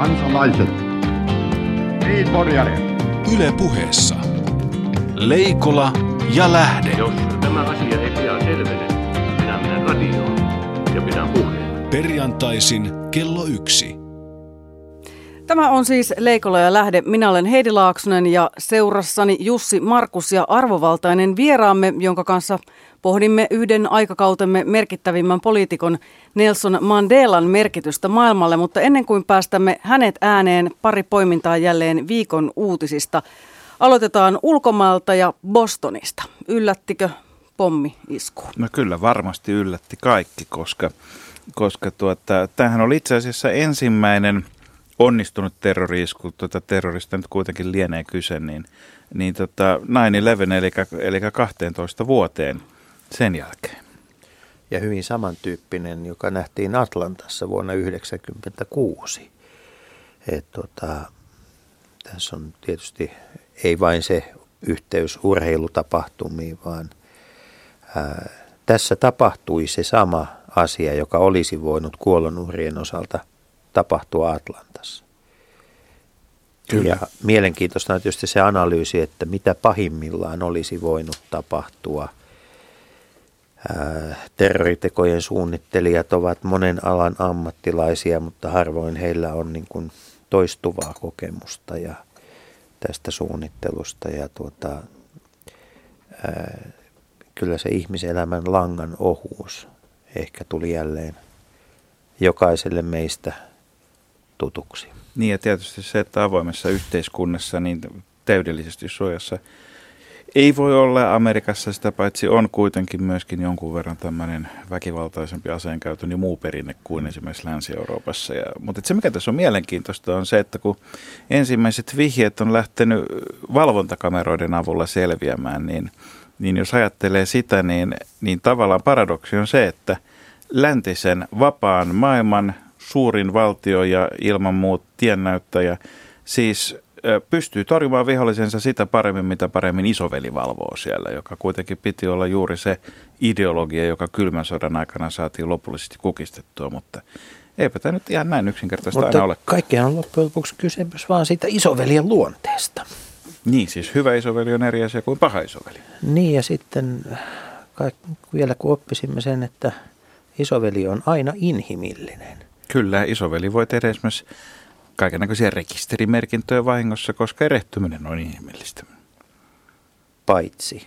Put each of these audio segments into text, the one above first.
kansalaiset, niin Yle puheessa. Leikola ja Lähde. Jos tämä asia ei pian selvene, minä menen radioon ja pidän puheen. Perjantaisin kello yksi. Tämä on siis Leikola ja Lähde. Minä olen Heidi Laaksonen ja seurassani Jussi Markus ja arvovaltainen vieraamme, jonka kanssa pohdimme yhden aikakautemme merkittävimmän poliitikon Nelson Mandelan merkitystä maailmalle. Mutta ennen kuin päästämme hänet ääneen, pari poimintaa jälleen viikon uutisista. Aloitetaan ulkomailta ja Bostonista. Yllättikö pommi isku? No kyllä varmasti yllätti kaikki, koska, koska tuota, tämähän oli itse asiassa ensimmäinen – onnistunut terroriisku, tuota terrorista nyt kuitenkin lienee kyse, niin, niin tota 9-11, eli, eli 12 vuoteen sen jälkeen. Ja hyvin samantyyppinen, joka nähtiin Atlantassa vuonna 1996. Et tota, tässä on tietysti ei vain se yhteys urheilutapahtumiin, vaan ää, tässä tapahtui se sama asia, joka olisi voinut kuolonuhrien osalta tapahtua Atlantassa. Kyllä. Ja mielenkiintoista on tietysti se analyysi, että mitä pahimmillaan olisi voinut tapahtua. Ää, terroritekojen suunnittelijat ovat monen alan ammattilaisia, mutta harvoin heillä on niin kuin toistuvaa kokemusta ja tästä suunnittelusta. Ja tuota, ää, kyllä se ihmiselämän langan ohuus ehkä tuli jälleen jokaiselle meistä – tutuksi. Niin ja tietysti se, että avoimessa yhteiskunnassa niin täydellisesti suojassa ei voi olla Amerikassa sitä paitsi on kuitenkin myöskin jonkun verran tämmöinen väkivaltaisempi aseenkäytön ja muu perinne kuin esimerkiksi Länsi-Euroopassa. Ja, mutta se mikä tässä on mielenkiintoista on se, että kun ensimmäiset vihjeet on lähtenyt valvontakameroiden avulla selviämään, niin, niin jos ajattelee sitä, niin, niin tavallaan paradoksi on se, että läntisen vapaan maailman suurin valtio ja ilman muut tiennäyttäjä, siis pystyy torjumaan vihollisensa sitä paremmin, mitä paremmin isoveli valvoo siellä, joka kuitenkin piti olla juuri se ideologia, joka kylmän sodan aikana saatiin lopullisesti kukistettua, mutta eipä tämä nyt ihan näin yksinkertaista mutta aina ole. kaikkihan on loppujen lopuksi kysymys vaan siitä isoveljen luonteesta. Niin, siis hyvä isoveli on eri asia kuin paha isoveli. Niin, ja sitten vielä kun oppisimme sen, että isoveli on aina inhimillinen – Kyllä, isoveli voi tehdä esimerkiksi kaikenlaisia rekisterimerkintöjä vahingossa, koska erehtyminen on inhimillistä. Paitsi.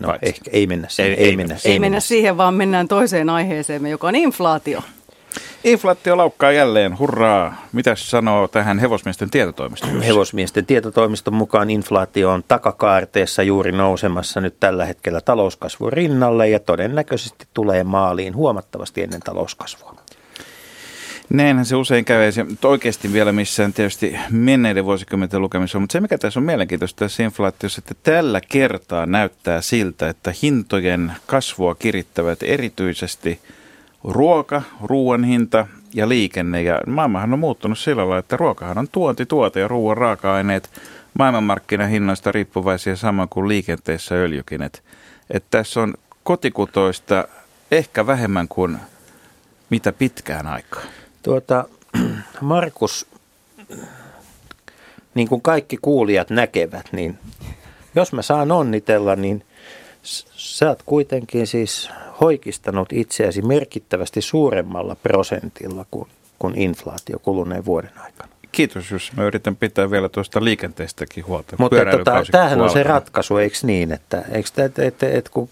No Paitsi. ehkä ei mennä siihen. Ei, ei, ei, mennä, ei, ei mennä siihen, vaan mennään toiseen aiheeseen, joka on inflaatio. Inflaatio laukkaa jälleen, hurraa. Mitäs sanoo tähän hevosmiesten tietotoimisto? Hevosmiesten tietotoimiston mukaan inflaatio on takakaarteessa juuri nousemassa nyt tällä hetkellä talouskasvun rinnalle ja todennäköisesti tulee maaliin huomattavasti ennen talouskasvua. Näinhän se usein käy, se oikeasti vielä missään tietysti menneiden vuosikymmenten lukemissa, mutta se mikä tässä on mielenkiintoista tässä inflaatiossa, että tällä kertaa näyttää siltä, että hintojen kasvua kirittävät erityisesti – ruoka, ruoan hinta ja liikenne. Ja maailmahan on muuttunut sillä lailla, että ruokahan on tuontituote ja ruoan raaka-aineet maailmanmarkkinahinnoista riippuvaisia sama kuin liikenteessä öljykin. Että et tässä on kotikutoista ehkä vähemmän kuin mitä pitkään aikaa. Tuota, Markus, niin kuin kaikki kuulijat näkevät, niin jos mä saan onnitella, niin sä oot kuitenkin siis hoikistanut itseäsi merkittävästi suuremmalla prosentilla kuin, kuin inflaatio kuluneen vuoden aikana. Kiitos, jos mä yritän pitää vielä tuosta liikenteestäkin huolta. Mutta tota, tämähän on se ratkaisu, eikö niin, että, eikö, että, että, että kun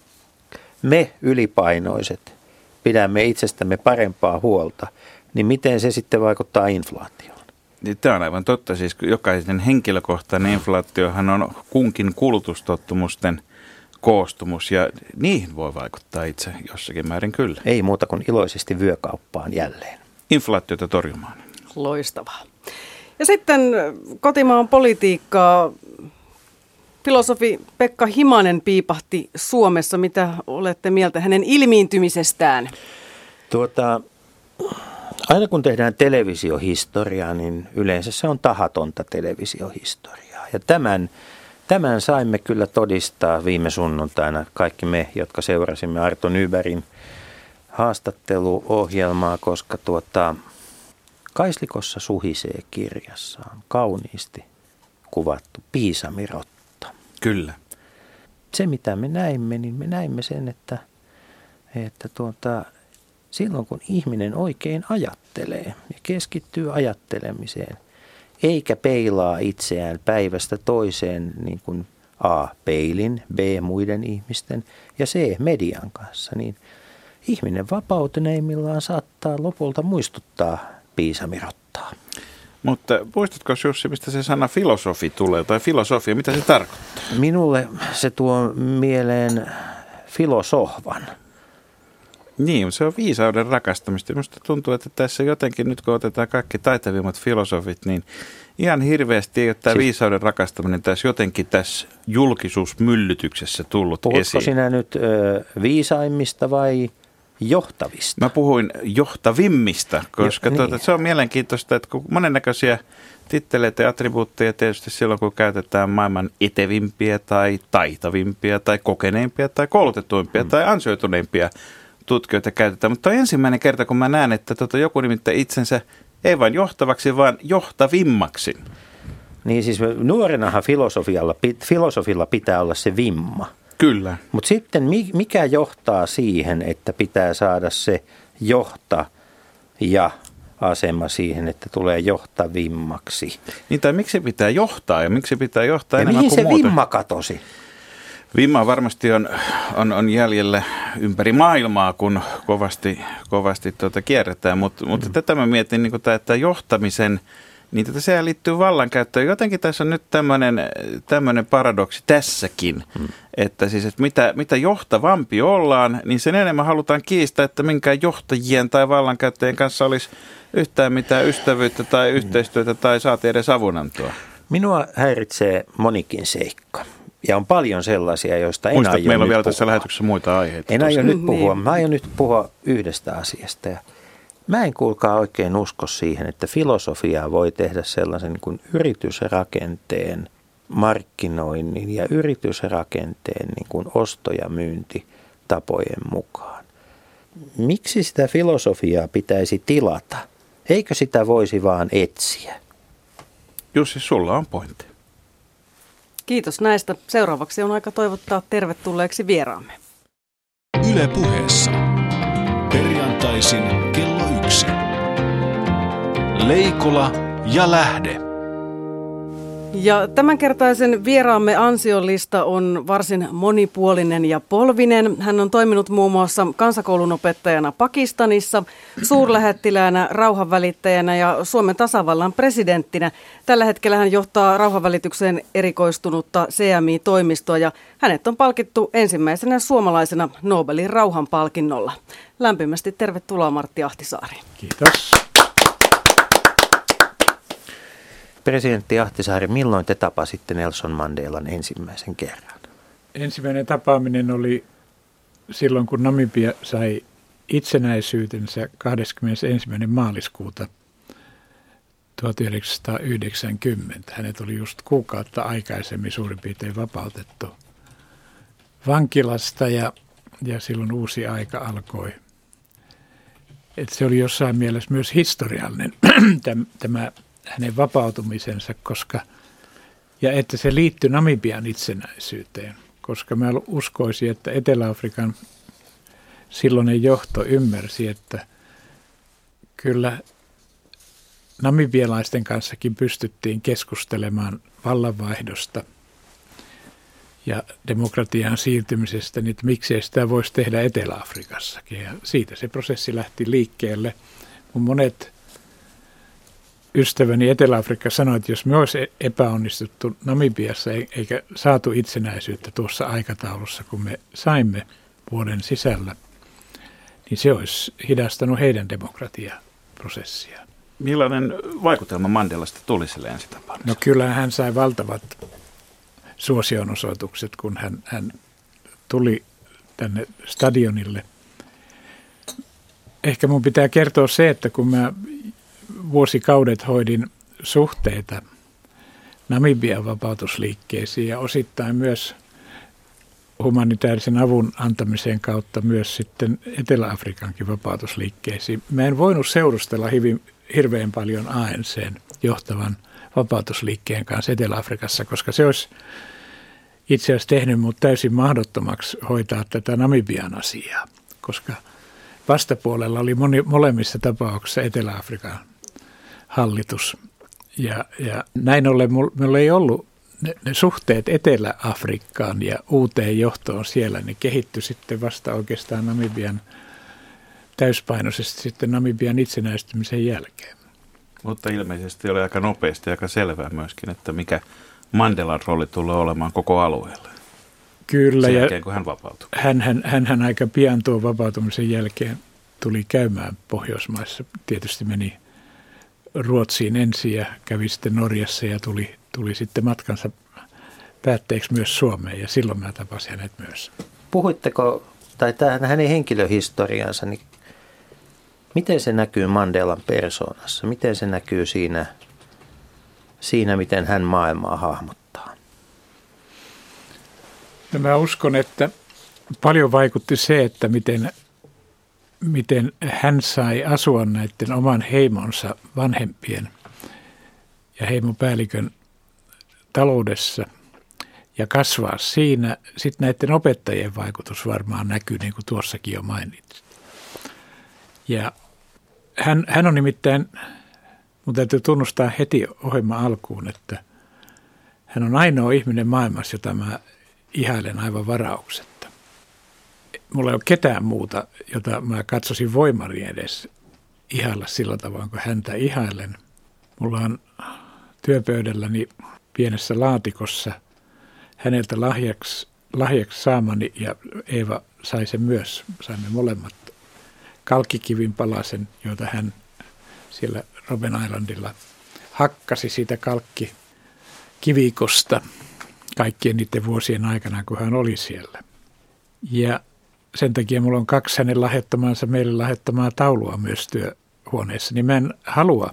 me ylipainoiset pidämme itsestämme parempaa huolta, niin miten se sitten vaikuttaa inflaatioon? Niin tämä on aivan totta. Siis jokaisen henkilökohtainen inflaatiohan on kunkin kulutustottumusten – koostumus ja niihin voi vaikuttaa itse jossakin määrin kyllä. Ei muuta kuin iloisesti vyökauppaan jälleen. Inflaatiota torjumaan. Loistavaa. Ja sitten kotimaan politiikkaa. Filosofi Pekka Himanen piipahti Suomessa. Mitä olette mieltä hänen ilmiintymisestään? Tuota, aina kun tehdään televisiohistoriaa, niin yleensä se on tahatonta televisiohistoriaa. Ja tämän Tämän saimme kyllä todistaa viime sunnuntaina kaikki me, jotka seurasimme Arto Nybergin haastatteluohjelmaa, koska tuota, Kaislikossa suhisee kirjassaan kauniisti kuvattu piisamirotta. Kyllä. Se mitä me näimme, niin me näimme sen, että, että tuota, silloin kun ihminen oikein ajattelee ja keskittyy ajattelemiseen, eikä peilaa itseään päivästä toiseen niin kuin A. peilin, B. muiden ihmisten ja C. median kanssa, niin ihminen vapautuneimmillaan saattaa lopulta muistuttaa piisamirottaa. Mutta muistatko Jussi, mistä se sana filosofi tulee, tai filosofia, mitä se tarkoittaa? Minulle se tuo mieleen filosohvan. Niin, se on viisauden rakastamista. Minusta tuntuu, että tässä jotenkin nyt kun otetaan kaikki taitavimmat filosofit, niin ihan hirveästi ei ole tämä siis, viisauden rakastaminen tässä jotenkin tässä julkisuusmyllytyksessä tullut Puhutko esiin. sinä nyt ö, viisaimmista vai johtavista? Mä puhuin johtavimmista, koska jo, tuota, niin. se on mielenkiintoista, että kun monennäköisiä titteleitä ja attribuutteja tietysti silloin, kun käytetään maailman etevimpiä tai taitavimpia tai kokeneimpia tai koulutetuimpia hmm. tai ansioituneimpia tutkijoita käytetään. Mutta on ensimmäinen kerta, kun mä näen, että tota joku nimittäin itsensä ei vain johtavaksi, vaan johtavimmaksi. Niin siis nuorenahan filosofialla, filosofilla pitää olla se vimma. Kyllä. Mutta sitten mikä johtaa siihen, että pitää saada se johta ja asema siihen, että tulee johtavimmaksi. Niin tai miksi pitää johtaa ja miksi pitää johtaa ja enemmän mihin kuin se muuten? vimma katosi? Vimma varmasti on, on, on jäljellä ympäri maailmaa, kun kovasti, kovasti tuota kierretään, Mut, mutta mm. tätä mä mietin, niin tämä, että johtamisen, niin tätä sehän liittyy vallankäyttöön. Jotenkin tässä on nyt tämmöinen paradoksi tässäkin, mm. että siis että mitä, mitä johtavampi ollaan, niin sen enemmän halutaan kiistää, että minkään johtajien tai vallankäyttäjien kanssa olisi yhtään mitään ystävyyttä tai yhteistyötä tai saati edes avunantoa. Minua häiritsee monikin seikka. Ja on paljon sellaisia, joista en Muista, aio meillä on vielä puhua. tässä lähetyksessä muita aiheita. En aio nyt Niin. puhua. Mä aion nyt puhua yhdestä asiasta. Ja mä en kuulkaa oikein usko siihen, että filosofiaa voi tehdä sellaisen kuin yritysrakenteen markkinoinnin ja yritysrakenteen niin kuin osto- ja myyntitapojen mukaan. Miksi sitä filosofiaa pitäisi tilata? Eikö sitä voisi vaan etsiä? Jussi, sulla on pointti. Kiitos näistä. Seuraavaksi on aika toivottaa tervetulleeksi vieraamme. Yle puheessa. Perjantaisin kello yksi. Leikola ja Lähde. Ja tämänkertaisen vieraamme ansiolista on varsin monipuolinen ja polvinen. Hän on toiminut muun muassa kansakoulun opettajana Pakistanissa, suurlähettiläänä, rauhanvälittäjänä ja Suomen tasavallan presidenttinä. Tällä hetkellä hän johtaa rauhanvälitykseen erikoistunutta CMI-toimistoa ja hänet on palkittu ensimmäisenä suomalaisena Nobelin rauhanpalkinnolla. Lämpimästi tervetuloa Martti Ahtisaari. Kiitos. Presidentti Ahtisaari, milloin te tapasitte Nelson Mandelan ensimmäisen kerran? Ensimmäinen tapaaminen oli silloin, kun Namibia sai itsenäisyytensä 21. maaliskuuta 1990. Hänet oli just kuukautta aikaisemmin suurin piirtein vapautettu vankilasta ja, ja silloin uusi aika alkoi. Et se oli jossain mielessä myös historiallinen tämä hänen vapautumisensa, koska, ja että se liittyy Namibian itsenäisyyteen, koska mä uskoisin, että Etelä-Afrikan silloinen johto ymmärsi, että kyllä namibialaisten kanssakin pystyttiin keskustelemaan vallanvaihdosta ja demokratiaan siirtymisestä, niin että miksei sitä voisi tehdä Etelä-Afrikassakin. Ja siitä se prosessi lähti liikkeelle. Mun monet ystäväni Etelä-Afrikka sanoi, että jos me olisi epäonnistuttu Namibiassa eikä saatu itsenäisyyttä tuossa aikataulussa, kun me saimme vuoden sisällä, niin se olisi hidastanut heidän demokratiaprosessiaan. Millainen vaikutelma Mandelasta tuli sille ensitapaamiselle? No kyllä hän sai valtavat suosionosoitukset, kun hän, hän tuli tänne stadionille. Ehkä mun pitää kertoa se, että kun mä vuosikaudet hoidin suhteita Namibian vapautusliikkeisiin ja osittain myös humanitaarisen avun antamisen kautta myös sitten Etelä-Afrikankin vapautusliikkeisiin. Mä en voinut seurustella hyvin, hirveän paljon ANCn johtavan vapautusliikkeen kanssa Etelä-Afrikassa, koska se olisi itse asiassa tehnyt mut täysin mahdottomaksi hoitaa tätä Namibian asiaa, koska vastapuolella oli moni, molemmissa tapauksissa Etelä-Afrikan hallitus. Ja, ja näin ollen minulla ei ollut ne, ne suhteet Etelä-Afrikkaan ja uuteen johtoon siellä, niin kehittyi sitten vasta oikeastaan Namibian täyspainoisesti sitten Namibian itsenäistymisen jälkeen. Mutta ilmeisesti oli aika nopeasti aika selvää myöskin, että mikä Mandelan rooli tulee olemaan koko alueelle. Kyllä. Sen jälkeen, kun hän vapautui. Hän, hän, hän, hän aika pian tuon vapautumisen jälkeen tuli käymään Pohjoismaissa. Tietysti meni Ruotsiin ensin ja kävi sitten Norjassa ja tuli, tuli sitten matkansa päätteeksi myös Suomeen ja silloin mä tapasin hänet myös. Puhuitteko, tai tähän hänen henkilöhistoriansa, niin miten se näkyy Mandelan persoonassa? Miten se näkyy siinä, siinä miten hän maailmaa hahmottaa? No mä uskon, että paljon vaikutti se, että miten miten hän sai asua näiden oman heimonsa vanhempien ja heimopäällikön taloudessa ja kasvaa siinä. Sitten näiden opettajien vaikutus varmaan näkyy, niin kuin tuossakin jo mainitsin. Ja hän, hän on nimittäin, mun täytyy tunnustaa heti ohjelma alkuun, että hän on ainoa ihminen maailmassa, jota mä ihailen aivan varaukset mulla ei ole ketään muuta, jota mä katsoisin voimari edes ihailla sillä tavoin kuin häntä ihailen. Mulla on työpöydälläni pienessä laatikossa häneltä lahjaksi, lahjaksi saamani, ja Eeva sai sen myös, saimme molemmat kalkkikivin palasen, joita hän siellä Robben Islandilla hakkasi siitä kalkki kivikosta kaikkien niiden vuosien aikana, kun hän oli siellä. Ja sen takia mulla on kaksi hänen lahjoittamansa, meille lahjoittamaa taulua myös työhuoneessa, niin mä en halua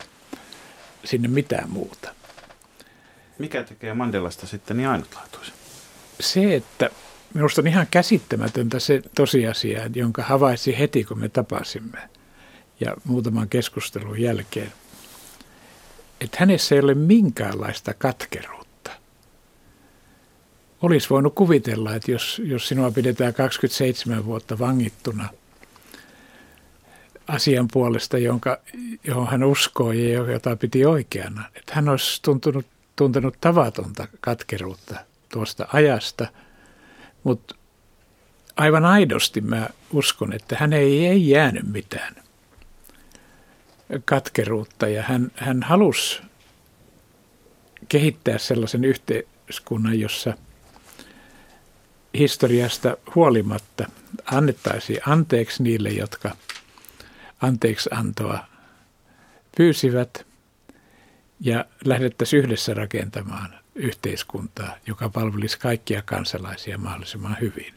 sinne mitään muuta. Mikä tekee Mandelasta sitten niin ainutlaatuisen? Se, että minusta on ihan käsittämätöntä se tosiasia, jonka havaitsi heti, kun me tapasimme ja muutaman keskustelun jälkeen, että hänessä ei ole minkäänlaista katkeruutta olisi voinut kuvitella, että jos, jos sinua pidetään 27 vuotta vangittuna asian puolesta, jonka, johon hän uskoo ja jota piti oikeana, että hän olisi tuntunut, tuntenut tavatonta katkeruutta tuosta ajasta, mutta aivan aidosti mä uskon, että hän ei, ei jäänyt mitään katkeruutta ja hän, hän halusi kehittää sellaisen yhteiskunnan, jossa – historiasta huolimatta annettaisiin anteeksi niille, jotka anteeksi antoa pyysivät ja lähdettäisiin yhdessä rakentamaan yhteiskuntaa, joka palvelisi kaikkia kansalaisia mahdollisimman hyvin.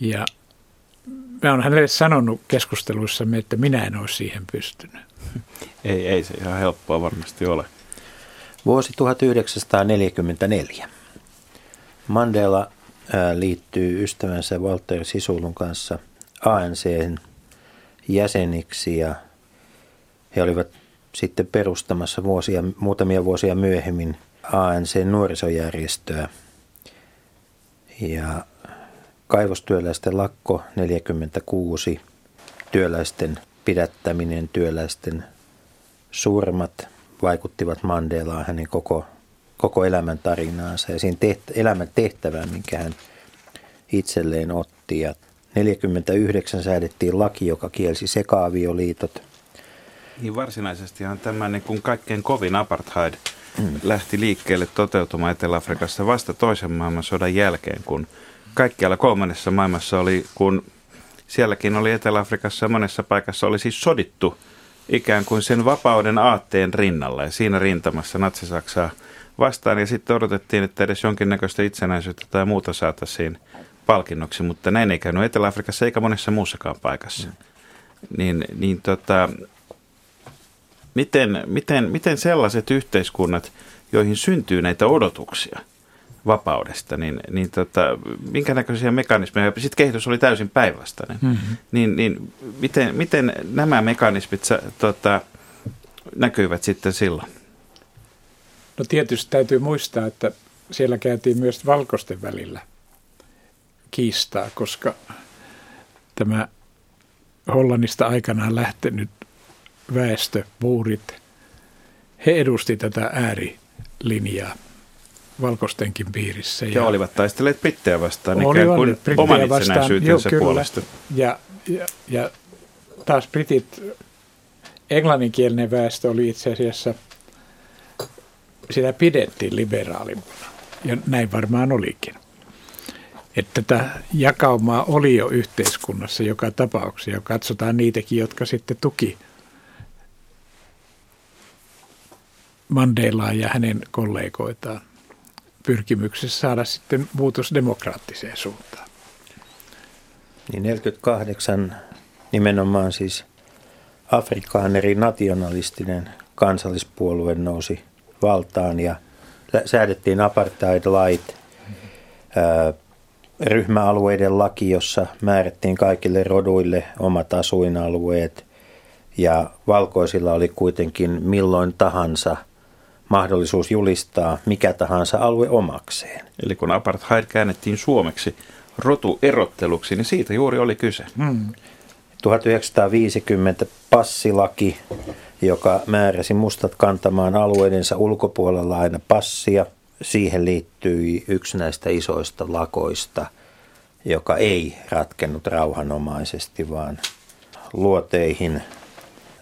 Ja mä olen hänelle sanonut keskusteluissamme, että minä en ole siihen pystynyt. Ei, ei se ihan helppoa varmasti ole. Vuosi 1944. Mandela liittyy ystävänsä Walter Sisulun kanssa ANCn jäseniksi ja he olivat sitten perustamassa vuosia, muutamia vuosia myöhemmin ANC-nuorisojärjestöä. Ja kaivostyöläisten lakko 46, työläisten pidättäminen, työläisten surmat vaikuttivat Mandelaan hänen koko koko elämän tarinaansa ja siinä teht- elämän tehtävään, minkä hän itselleen otti. Ja 49 säädettiin laki, joka kielsi sekaavioliitot. Niin varsinaisestihan tämä niin kuin kaikkein kovin apartheid mm. lähti liikkeelle toteutumaan Etelä-Afrikassa vasta toisen maailmansodan jälkeen, kun kaikkialla kolmannessa maailmassa oli, kun sielläkin oli Etelä-Afrikassa monessa paikassa oli siis sodittu ikään kuin sen vapauden aatteen rinnalla. Ja siinä rintamassa Natsi-Saksaa vastaan ja sitten odotettiin, että edes jonkinnäköistä itsenäisyyttä tai muuta saataisiin palkinnoksi, mutta näin ei käynyt Etelä-Afrikassa eikä monessa muussakaan paikassa. Mm. Niin, niin tota, miten, miten, miten sellaiset yhteiskunnat, joihin syntyy näitä odotuksia, vapaudesta, niin, niin tota, minkä näköisiä mekanismeja, sitten kehitys oli täysin päinvastainen, mm-hmm. niin, niin miten, miten nämä mekanismit tota, näkyivät sitten silloin? No tietysti täytyy muistaa, että siellä käytiin myös valkoisten välillä kiistaa, koska tämä Hollannista aikanaan lähtenyt väestö, buurit, he edusti tätä äärilinjaa valkoistenkin piirissä. Ja, ja olivat taistelleet brittejä vastaan oli, ikään kuin oman itsenäisyytensä puolesta. Ja, ja, ja taas britit, englanninkielinen väestö oli itse asiassa, sitä pidettiin liberaalimpana. Ja näin varmaan olikin. Että tätä jakaumaa oli jo yhteiskunnassa joka tapauksessa. Ja katsotaan niitäkin, jotka sitten tuki Mandelaa ja hänen kollegoitaan pyrkimyksessä saada sitten muutos demokraattiseen suuntaan. Niin 48 nimenomaan siis afrikaaneri nationalistinen kansallispuolue nousi valtaan ja säädettiin apartheid-lait, ryhmäalueiden laki, jossa määrättiin kaikille roduille omat asuinalueet ja valkoisilla oli kuitenkin milloin tahansa – mahdollisuus julistaa mikä tahansa alue omakseen. Eli kun apartheid käännettiin suomeksi rotuerotteluksi, niin siitä juuri oli kyse. Hmm. 1950 passilaki, joka määräsi mustat kantamaan alueidensa ulkopuolella aina passia. Siihen liittyi yksi näistä isoista lakoista, joka ei ratkennut rauhanomaisesti, vaan luoteihin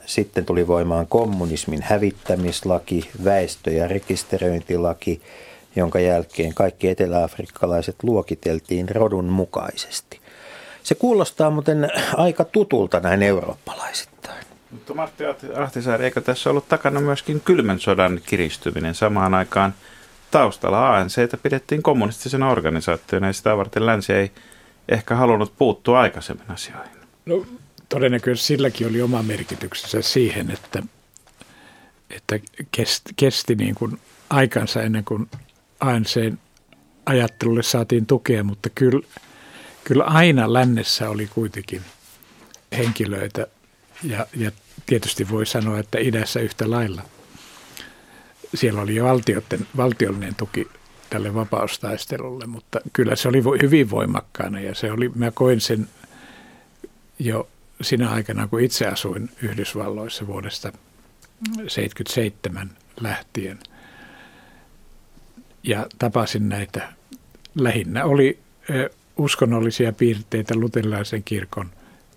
sitten tuli voimaan kommunismin hävittämislaki, väestö- ja rekisteröintilaki, jonka jälkeen kaikki eteläafrikkalaiset luokiteltiin rodun mukaisesti. Se kuulostaa muuten aika tutulta näin eurooppalaisittain. Mutta Martti Ahtisaari, eikö tässä ollut takana myöskin kylmän sodan kiristyminen samaan aikaan? Taustalla ANCtä pidettiin kommunistisena organisaationa ja sitä varten länsi ei ehkä halunnut puuttua aikaisemmin asioihin. No todennäköisesti silläkin oli oma merkityksensä siihen, että, että kesti, kesti niin kuin aikansa ennen kuin ANC ajattelulle saatiin tukea, mutta kyllä, kyllä aina lännessä oli kuitenkin henkilöitä ja, ja tietysti voi sanoa, että idässä yhtä lailla. Siellä oli jo valtiollinen tuki tälle vapaustaistelulle, mutta kyllä se oli hyvin voimakkaana ja se oli, mä koin sen jo sinä aikana, kun itse asuin Yhdysvalloissa vuodesta 1977 lähtien ja tapasin näitä, lähinnä oli uskonnollisia piirteitä luterilaisen kirkon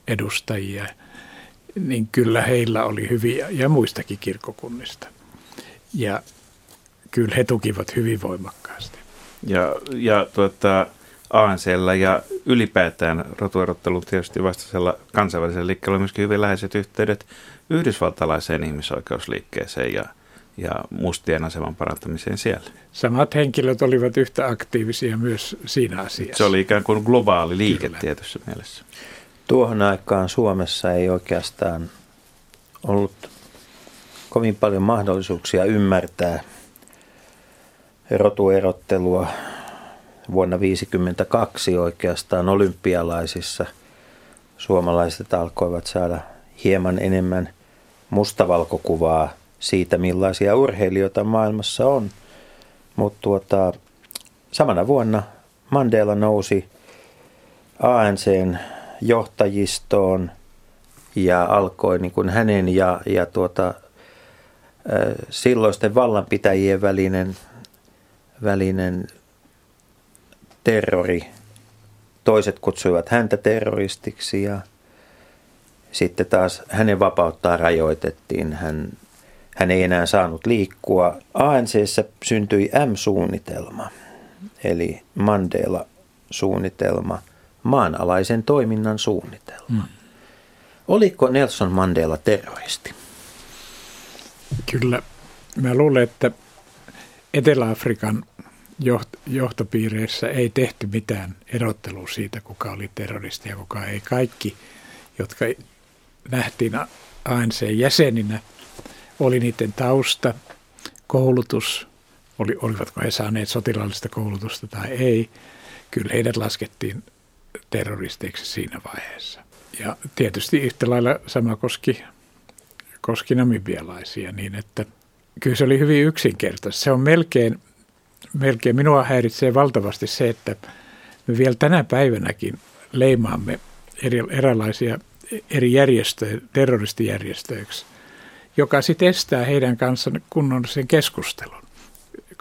edustajia, niin kyllä heillä oli hyviä ja muistakin kirkkokunnista. Ja kyllä he tukivat hyvin voimakkaasti. Ja, ja tuota, ANCllä ja ylipäätään rotuerottelun tietysti vastaisella kansainvälisellä liikkeellä on myöskin hyvin läheiset yhteydet yhdysvaltalaiseen ihmisoikeusliikkeeseen ja, ja mustien aseman parantamiseen siellä. Samat henkilöt olivat yhtä aktiivisia myös siinä asiassa. Se oli ikään kuin globaali liike Kyllä. tietyssä mielessä. Tuohon aikaan Suomessa ei oikeastaan ollut kovin paljon mahdollisuuksia ymmärtää rotuerottelua vuonna 1952 oikeastaan olympialaisissa suomalaiset alkoivat saada hieman enemmän mustavalkokuvaa siitä, millaisia urheilijoita maailmassa on. Mutta tuota, samana vuonna Mandela nousi ANCn johtajistoon ja alkoi niin kuin hänen ja, ja tuota, silloisten vallanpitäjien välinen, välinen terrori. Toiset kutsuivat häntä terroristiksi ja sitten taas hänen vapauttaa rajoitettiin. Hän, hän ei enää saanut liikkua. ANCssä syntyi M-suunnitelma, eli Mandela-suunnitelma, maanalaisen toiminnan suunnitelma. Hmm. Oliko Nelson Mandela terroristi? Kyllä. Mä luulen, että Etelä-Afrikan johtopiireissä ei tehty mitään erottelua siitä, kuka oli terroristi ja kuka ei. Kaikki, jotka nähtiin ANC-jäseninä, oli niiden tausta, koulutus oli, olivatko he saaneet sotilaallista koulutusta tai ei. Kyllä heidät laskettiin terroristeiksi siinä vaiheessa. Ja tietysti yhtä lailla sama koski, koski namibialaisia niin, että kyllä se oli hyvin yksinkertaista. Se on melkein, melkein, minua häiritsee valtavasti se, että me vielä tänä päivänäkin leimaamme eri, erilaisia eri järjestöjä terroristijärjestöiksi, joka sitten estää heidän kanssaan kunnollisen keskustelun.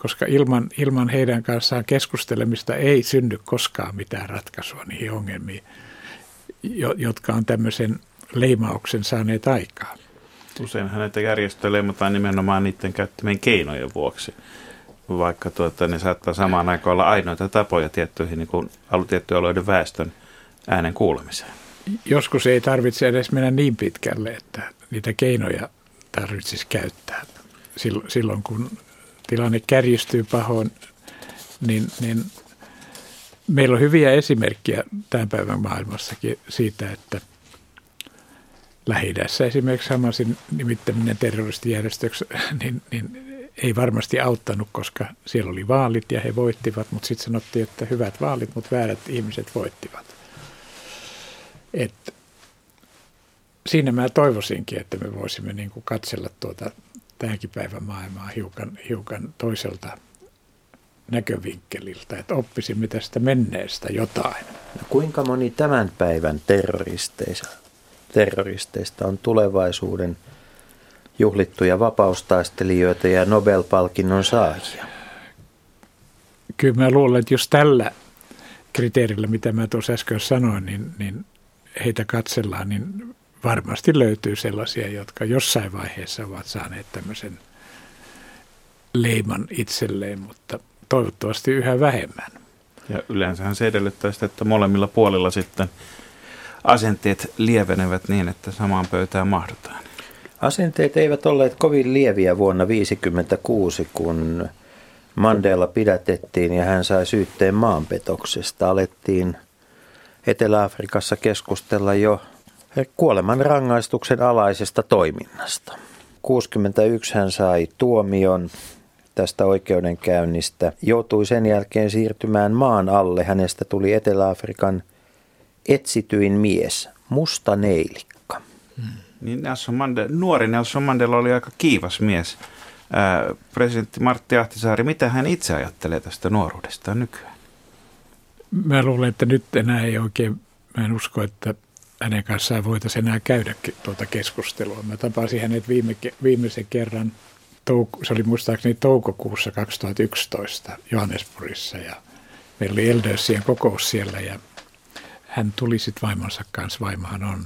Koska ilman, ilman heidän kanssaan keskustelemista ei synny koskaan mitään ratkaisua niihin ongelmiin, jotka on tämmöisen leimauksen saaneet aikaan. Useinhan näitä järjestöjä leimataan nimenomaan niiden käyttämien keinojen vuoksi, vaikka tuota, ne saattaa samaan aikaan olla ainoita tapoja tiettyihin niin kuin, tiettyjen alueiden väestön äänen kuulemiseen. Joskus ei tarvitse edes mennä niin pitkälle, että niitä keinoja tarvitsisi käyttää. Silloin kun tilanne kärjistyy pahoin, niin, niin meillä on hyviä esimerkkejä tämän päivän maailmassakin siitä, että lähi esimerkiksi Hamasin nimittäminen terroristijärjestöksi, niin, niin ei varmasti auttanut, koska siellä oli vaalit ja he voittivat, mutta sitten sanottiin, että hyvät vaalit, mutta väärät ihmiset voittivat. Et siinä mä toivoisinkin, että me voisimme niin kuin katsella tuota tämänkin päivän maailmaa hiukan, hiukan toiselta näkövinkkeliltä, että oppisimme tästä menneestä jotain. No kuinka moni tämän päivän terroristeista, terroristeista on tulevaisuuden juhlittuja vapaustaistelijoita ja Nobel-palkinnon saajia? Kyllä mä luulen, että jos tällä kriteerillä, mitä mä tuossa äsken sanoin, niin, niin heitä katsellaan, niin varmasti löytyy sellaisia, jotka jossain vaiheessa ovat saaneet tämmöisen leiman itselleen, mutta toivottavasti yhä vähemmän. Ja yleensähän se edellyttää sitä, että molemmilla puolilla sitten asenteet lievenevät niin, että samaan pöytään mahdutaan. Asenteet eivät olleet kovin lieviä vuonna 1956, kun Mandela pidätettiin ja hän sai syytteen maanpetoksesta. Alettiin Etelä-Afrikassa keskustella jo kuoleman rangaistuksen alaisesta toiminnasta. 61 hän sai tuomion tästä oikeudenkäynnistä. Joutui sen jälkeen siirtymään maan alle. Hänestä tuli Etelä-Afrikan etsityin mies, musta neilikka. Hmm. Niin Nelson Mandela, nuori Nelson Mandela oli aika kiivas mies. Ää, presidentti Martti Ahtisaari, mitä hän itse ajattelee tästä nuoruudesta nykyään? Mä luulen, että nyt enää ei oikein, mä en usko, että hänen kanssaan voitaisiin enää käydä tuota keskustelua. Mä tapasin hänet viime, viimeisen kerran, touko, se oli muistaakseni toukokuussa 2011 Johannesburgissa ja meillä oli Eldössien kokous siellä ja hän tuli sitten vaimonsa kanssa. Vaimohan on,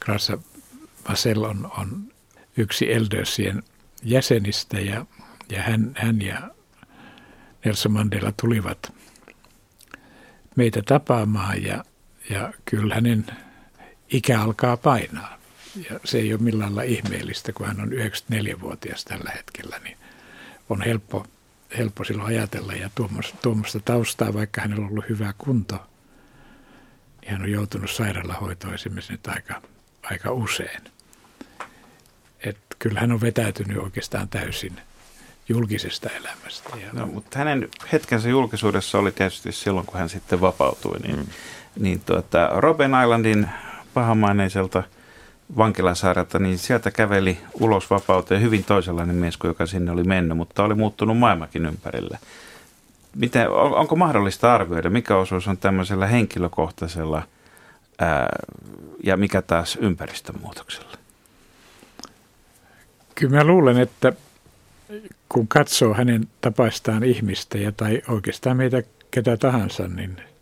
Grassa Vasel on, on yksi Eldössien jäsenistä ja, ja hän, hän ja Nelson Mandela tulivat meitä tapaamaan ja, ja kyllä hänen ikä alkaa painaa. Ja se ei ole millään lailla ihmeellistä, kun hän on 94-vuotias tällä hetkellä, niin on helppo, helppo silloin ajatella. Ja tuommoista, tuommoista taustaa, vaikka hänellä on ollut hyvä kunto, niin hän on joutunut sairaalahoitoon esimerkiksi nyt aika, aika usein. Et kyllä hän on vetäytynyt oikeastaan täysin julkisesta elämästä. Ja... No, mutta hänen hetkensä julkisuudessa oli tietysti silloin, kun hän sitten vapautui. Niin, mm. niin tuota, Robben Islandin pahamaineiselta vankilasaarelta, niin sieltä käveli ulos vapauteen hyvin toisenlainen mies kuin joka sinne oli mennyt, mutta oli muuttunut maailmakin ympärillä. Miten, onko mahdollista arvioida, mikä osuus on tämmöisellä henkilökohtaisella ää, ja mikä taas ympäristön muutoksella? Kyllä mä luulen, että kun katsoo hänen tapaistaan ihmistä ja tai oikeastaan meitä ketä tahansa, niin –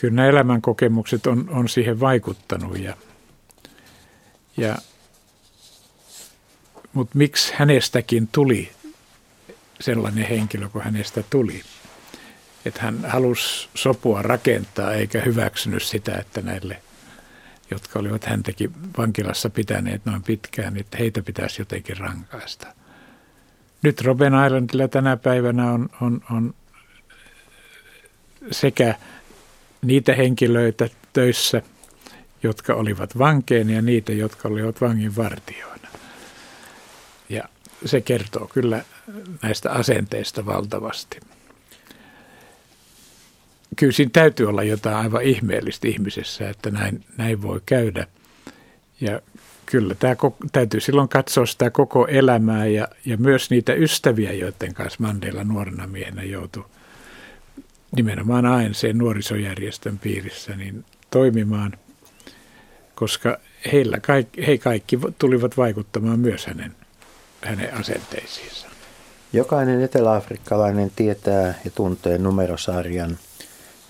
kyllä nämä elämänkokemukset on, on siihen vaikuttanut. Ja, ja, mutta miksi hänestäkin tuli sellainen henkilö kuin hänestä tuli? Että hän halusi sopua rakentaa eikä hyväksynyt sitä, että näille, jotka olivat häntäkin vankilassa pitäneet noin pitkään, että heitä pitäisi jotenkin rankaista. Nyt Robben Islandilla tänä päivänä on, on, on sekä niitä henkilöitä töissä, jotka olivat vankeina ja niitä, jotka olivat vangin vartioina. Ja se kertoo kyllä näistä asenteista valtavasti. Kyllä siinä täytyy olla jotain aivan ihmeellistä ihmisessä, että näin, näin voi käydä. Ja kyllä tämä täytyy silloin katsoa sitä koko elämää ja, ja myös niitä ystäviä, joiden kanssa Mandela nuorena miehenä joutui nimenomaan ANC nuorisojärjestön piirissä niin toimimaan, koska heillä kaikki, he kaikki tulivat vaikuttamaan myös hänen, hänen asenteisiinsa. Jokainen eteläafrikkalainen tietää ja tuntee numerosarjan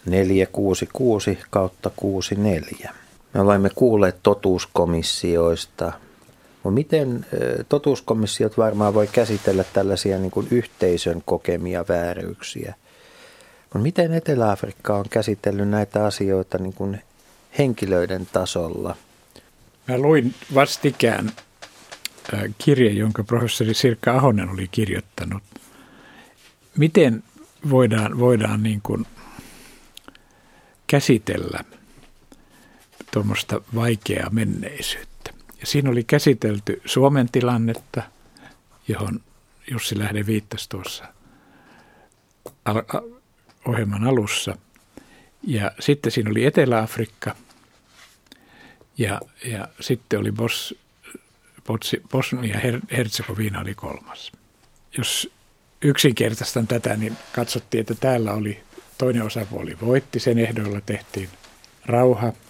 466 kautta 64. Me olemme kuulleet totuuskomissioista. No miten totuuskomissiot varmaan voi käsitellä tällaisia niin kuin yhteisön kokemia vääryyksiä? Mutta miten Etelä-Afrikka on käsitellyt näitä asioita niin kuin henkilöiden tasolla? Mä luin vastikään kirje, jonka professori Sirkka Ahonen oli kirjoittanut. Miten voidaan, voidaan niin kuin käsitellä – tuommoista vaikeaa menneisyyttä. Ja siinä oli käsitelty Suomen tilannetta, johon Jussi Lähde viittasi tuossa ohjelman alussa. Ja sitten siinä oli Etelä-Afrikka ja, ja sitten oli Bos, Bosnia Bosnia Herzegovina oli kolmas. Jos yksinkertaistan tätä, niin katsottiin, että täällä oli toinen osapuoli voitti, sen ehdoilla tehtiin rauha –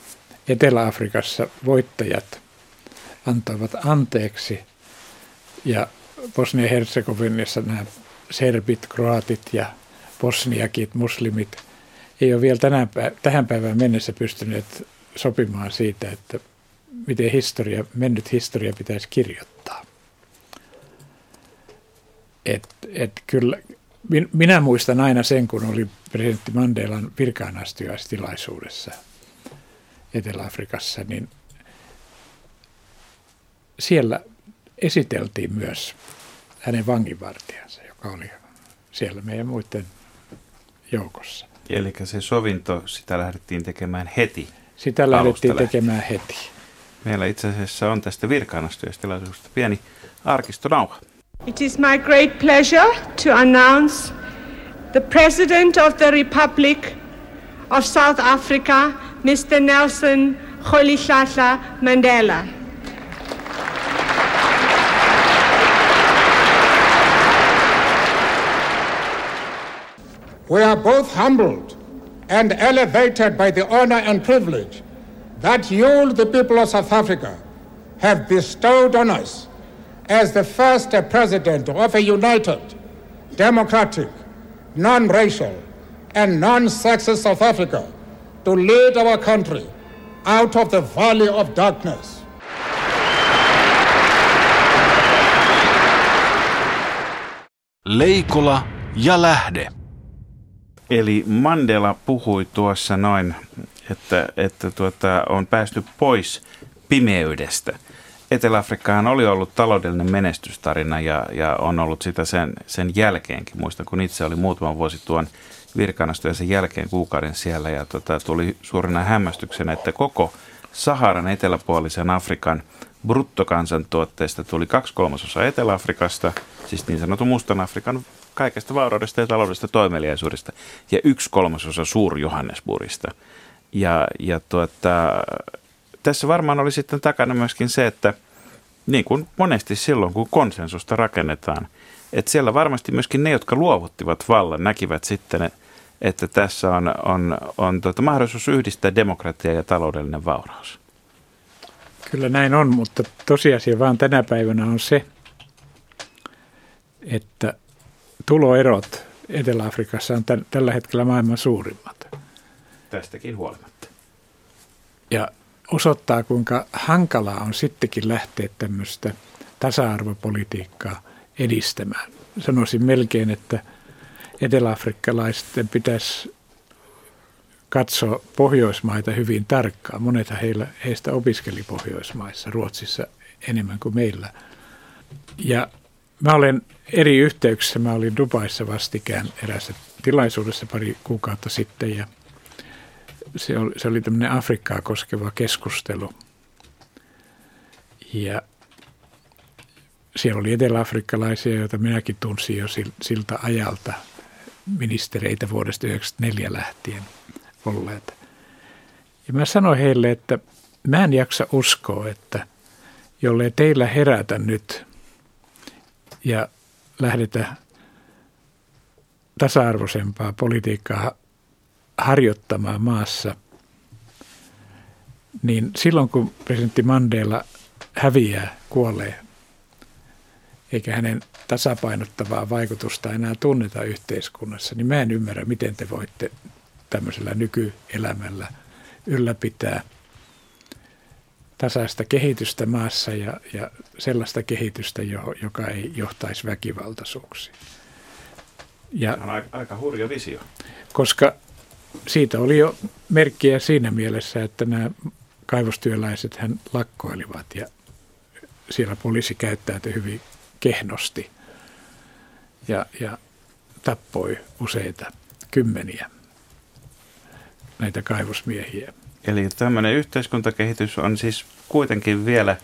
Etelä-Afrikassa voittajat antoivat anteeksi ja Bosnia-Herzegovinassa nämä serbit, kroatit ja bosniakit, muslimit ei ole vielä tänään, tähän päivään mennessä pystyneet sopimaan siitä, että miten historia, mennyt historia pitäisi kirjoittaa. Et, et kyllä, minä muistan aina sen, kun oli presidentti Mandelan virkaanastujastilaisuudessa – Etelä-Afrikassa, niin siellä esiteltiin myös hänen vanginvartijansa, joka oli siellä meidän muiden joukossa. Eli se sovinto, sitä lähdettiin tekemään heti? Sitä lähdettiin tekemään heti. Meillä itse asiassa on tästä virkaanastujastilaisuudesta pieni arkistonauha. It is my great pleasure to announce the President of the Republic of South Africa, Mr. Nelson Rolihlahla Mandela. We are both humbled and elevated by the honor and privilege that you, the people of South Africa, have bestowed on us as the first president of a united, democratic, non racial, and non sexist South Africa to lead our country out of the valley of darkness. Leikola ja lähde. Eli Mandela puhui tuossa noin, että, että tuota, on päästy pois pimeydestä. Etelä-Afrikkahan oli ollut taloudellinen menestystarina ja, ja on ollut sitä sen, sen jälkeenkin. Muistan, kun itse oli muutaman vuosi tuon sen jälkeen kuukauden siellä ja tota, tuli suurena hämmästyksenä, että koko Saharan eteläpuolisen Afrikan bruttokansantuotteesta tuli kaksi kolmasosaa Etelä-Afrikasta, siis niin sanotun Mustan Afrikan kaikesta vauraudesta ja taloudesta toimeliaisuudesta, ja yksi kolmasosa Suur-Johannesburgista. Ja, ja tuota, tässä varmaan oli sitten takana myöskin se, että niin kuin monesti silloin, kun konsensusta rakennetaan, että siellä varmasti myöskin ne, jotka luovuttivat vallan, näkivät sitten, että tässä on, on, on tuota, mahdollisuus yhdistää demokratia ja taloudellinen vauraus. Kyllä näin on, mutta tosiasia vaan tänä päivänä on se, että tuloerot Etelä-Afrikassa on tämän, tällä hetkellä maailman suurimmat. Tästäkin huolimatta. Ja osoittaa, kuinka hankalaa on sittenkin lähteä tämmöistä tasa-arvopolitiikkaa edistämään. Sanoisin melkein, että eteläafrikkalaisten pitäisi katsoa Pohjoismaita hyvin tarkkaan. Monet heillä, heistä opiskeli Pohjoismaissa, Ruotsissa enemmän kuin meillä. Ja mä olen eri yhteyksissä, mä olin Dubaissa vastikään erässä tilaisuudessa pari kuukautta sitten ja se oli, se oli tämmöinen Afrikkaa koskeva keskustelu. Ja siellä oli eteläafrikkalaisia, joita minäkin tunsin jo siltä ajalta, ministereitä vuodesta 1994 lähtien olleet. Ja mä sanoin heille, että mä en jaksa uskoa, että jollei teillä herätä nyt ja lähdetä tasa-arvoisempaa politiikkaa harjoittamaan maassa, niin silloin kun presidentti Mandela häviää, kuolee, eikä hänen tasapainottavaa vaikutusta enää tunneta yhteiskunnassa, niin mä en ymmärrä, miten te voitte tämmöisellä nykyelämällä ylläpitää tasaista kehitystä maassa ja, ja sellaista kehitystä, joka ei johtaisi väkivaltaisuuksiin. Ja, on aika, aika hurja visio. Koska siitä oli jo merkkiä siinä mielessä, että nämä kaivostyöläiset hän lakkoilivat ja siellä poliisi käyttäytyi hyvin kehnosti ja, ja tappoi useita kymmeniä näitä kaivosmiehiä. Eli tämmöinen yhteiskuntakehitys on siis kuitenkin vielä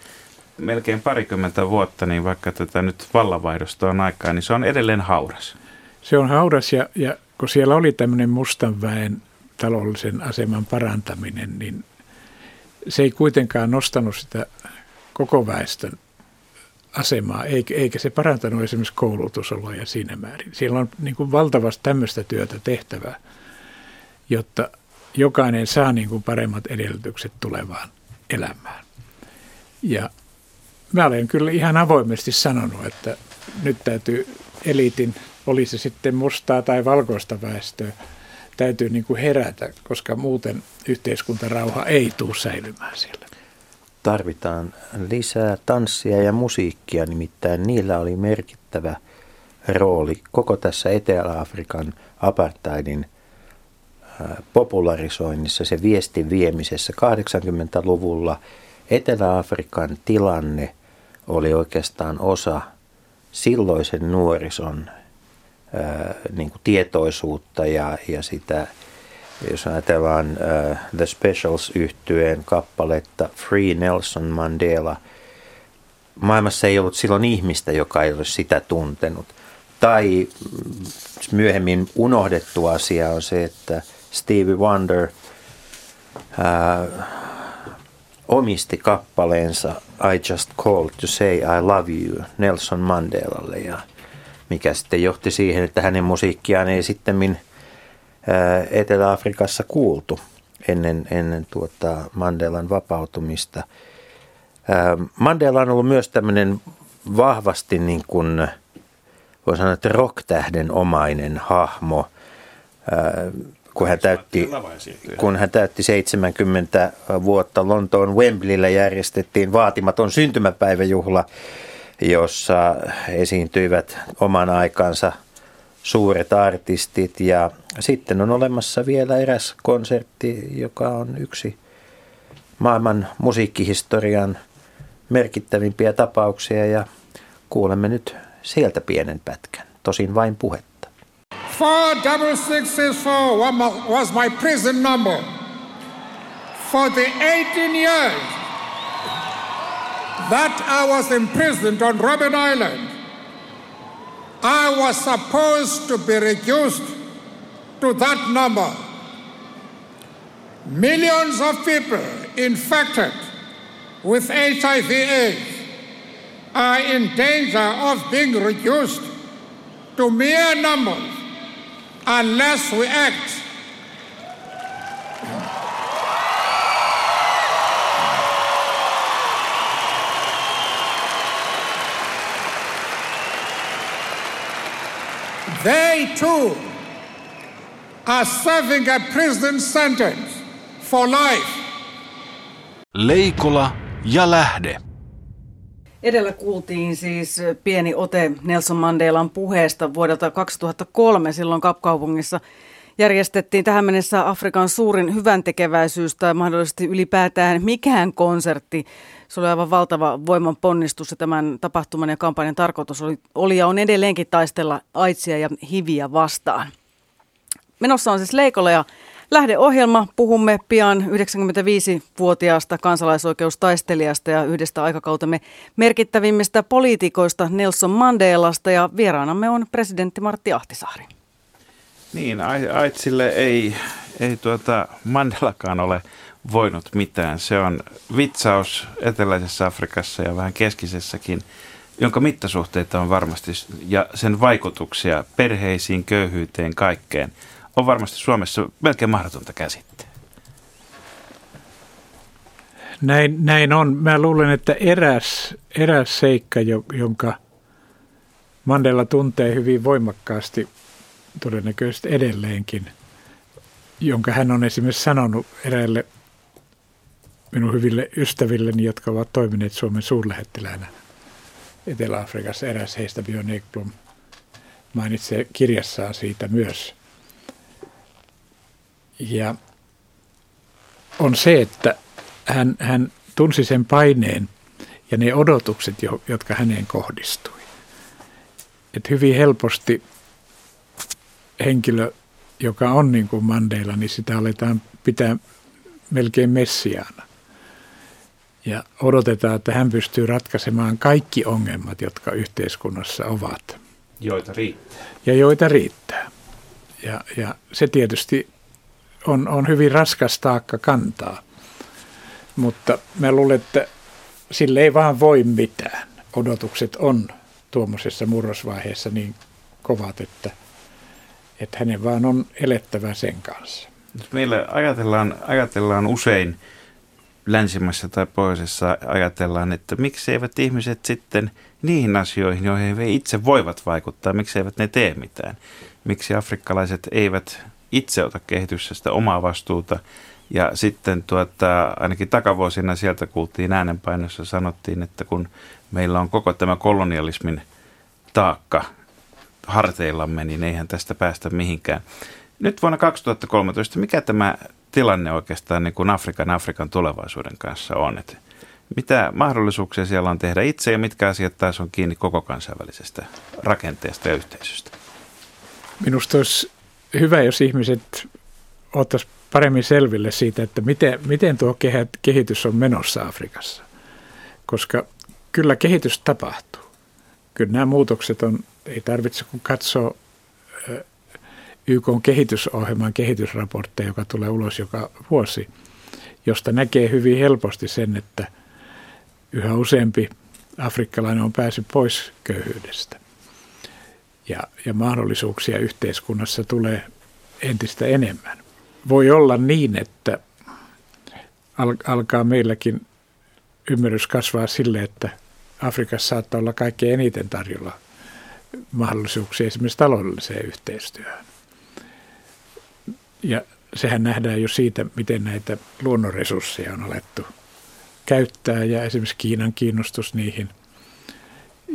melkein parikymmentä vuotta, niin vaikka tätä nyt vallanvaihdosta on aikaa, niin se on edelleen hauras. Se on hauras ja, ja kun siellä oli tämmöinen mustan väen taloudellisen aseman parantaminen, niin se ei kuitenkaan nostanut sitä koko väestön asemaa, eikä, se parantanut esimerkiksi koulutusoloja siinä määrin. Siellä on niin kuin valtavasti tämmöistä työtä tehtävää, jotta jokainen saa niin kuin paremmat edellytykset tulevaan elämään. Ja mä olen kyllä ihan avoimesti sanonut, että nyt täytyy eliitin, oli se sitten mustaa tai valkoista väestöä, täytyy niin kuin herätä, koska muuten yhteiskuntarauha ei tule säilymään siellä. Tarvitaan lisää tanssia ja musiikkia, nimittäin niillä oli merkittävä rooli koko tässä Etelä-Afrikan apartheidin popularisoinnissa, se viestin viemisessä 80-luvulla Etelä-Afrikan tilanne oli oikeastaan osa silloisen nuorison niin kuin tietoisuutta ja, ja sitä, jos ajatellaan The Specials yhtyeen kappaletta Free Nelson Mandela, maailmassa ei ollut silloin ihmistä, joka ei olisi sitä tuntenut. Tai myöhemmin unohdettu asia on se, että – Stevie Wonder ää, omisti kappaleensa I Just Called to Say I Love You Nelson Mandelalle ja mikä sitten johti siihen, että hänen musiikkiaan ei sitten Etelä-Afrikassa kuultu ennen, ennen tuota Mandelan vapautumista. Ää, Mandela on ollut myös tämmöinen vahvasti niin kuin, voi sanoa, että rock-tähden omainen hahmo. Kun hän täytti, kun hän täytti 70 vuotta Lontoon Wembleyllä järjestettiin vaatimaton syntymäpäiväjuhla, jossa esiintyivät oman aikansa suuret artistit. Ja sitten on olemassa vielä eräs konsertti, joka on yksi maailman musiikkihistorian merkittävimpiä tapauksia. Ja kuulemme nyt sieltä pienen pätkän, tosin vain puhetta. 46664 was my prison number for the 18 years that I was imprisoned on Robben Island. I was supposed to be reduced to that number. Millions of people infected with HIV AIDS are in danger of being reduced to mere numbers unless we act. They too are serving a prison sentence for life. Leikola ja lähde. Edellä kuultiin siis pieni ote Nelson Mandelan puheesta vuodelta 2003 silloin Kapkaupungissa. Järjestettiin tähän mennessä Afrikan suurin hyväntekeväisyys tai mahdollisesti ylipäätään mikään konsertti. Se oli aivan valtava voiman ponnistus ja tämän tapahtuman ja kampanjan tarkoitus oli, oli ja on edelleenkin taistella aitsia ja hiviä vastaan. Menossa on siis Leikola ja Lähdeohjelma. Puhumme pian 95-vuotiaasta kansalaisoikeustaistelijasta ja yhdestä aikakautemme merkittävimmistä poliitikoista Nelson Mandelasta ja vieraanamme on presidentti Martti Ahtisaari. Niin, Aitsille ei, ei tuota Mandelakaan ole voinut mitään. Se on vitsaus eteläisessä Afrikassa ja vähän keskisessäkin, jonka mittasuhteita on varmasti ja sen vaikutuksia perheisiin, köyhyyteen, kaikkeen on varmasti Suomessa melkein mahdotonta käsittää. Näin, näin on. Mä luulen, että eräs, eräs seikka, jonka Mandela tuntee hyvin voimakkaasti, todennäköisesti edelleenkin, jonka hän on esimerkiksi sanonut eräille minun hyville ystävilleni, jotka ovat toimineet Suomen suurlähettiläänä Etelä-Afrikassa. Eräs heistä, Björn Ekblom, mainitsee kirjassaan siitä myös. Ja on se, että hän, hän tunsi sen paineen ja ne odotukset, jotka häneen kohdistui. Että hyvin helposti henkilö, joka on niin kuin Mandela, niin sitä aletaan pitää melkein messiaana ja odotetaan, että hän pystyy ratkaisemaan kaikki ongelmat, jotka yhteiskunnassa ovat. Joita riittää. Ja joita riittää. Ja, ja se tietysti on, on hyvin raskas taakka kantaa, mutta mä luulen, että sille ei vaan voi mitään. Odotukset on tuommoisessa murrosvaiheessa niin kovat, että, että hänen vaan on elettävä sen kanssa. Meillä ajatellaan, ajatellaan usein – länsimaissa tai pohjoisessa ajatellaan, että miksi eivät ihmiset sitten niihin asioihin, joihin he itse voivat vaikuttaa, miksi eivät ne tee mitään. Miksi afrikkalaiset eivät itse ota kehityksestä omaa vastuuta. Ja sitten tuota, ainakin takavuosina sieltä kuultiin äänenpainossa sanottiin, että kun meillä on koko tämä kolonialismin taakka harteillamme, niin eihän tästä päästä mihinkään. Nyt vuonna 2013, mikä tämä tilanne oikeastaan niin kuin Afrikan Afrikan tulevaisuuden kanssa on? Että mitä mahdollisuuksia siellä on tehdä itse ja mitkä asiat taas on kiinni koko kansainvälisestä rakenteesta ja yhteisöstä? Minusta olisi hyvä, jos ihmiset ottaisivat paremmin selville siitä, että miten, miten tuo kehitys on menossa Afrikassa. Koska kyllä kehitys tapahtuu. Kyllä nämä muutokset on, ei tarvitse kun katsoa YK on kehitysohjelman kehitysraportteja, joka tulee ulos joka vuosi, josta näkee hyvin helposti sen, että yhä useampi afrikkalainen on päässyt pois köyhyydestä. Ja, ja mahdollisuuksia yhteiskunnassa tulee entistä enemmän. Voi olla niin, että al- alkaa meilläkin ymmärrys kasvaa sille, että Afrikassa saattaa olla kaikkein eniten tarjolla mahdollisuuksia esimerkiksi taloudelliseen yhteistyöhön. Ja sehän nähdään jo siitä, miten näitä luonnonresursseja on alettu käyttää ja esimerkiksi Kiinan kiinnostus niihin,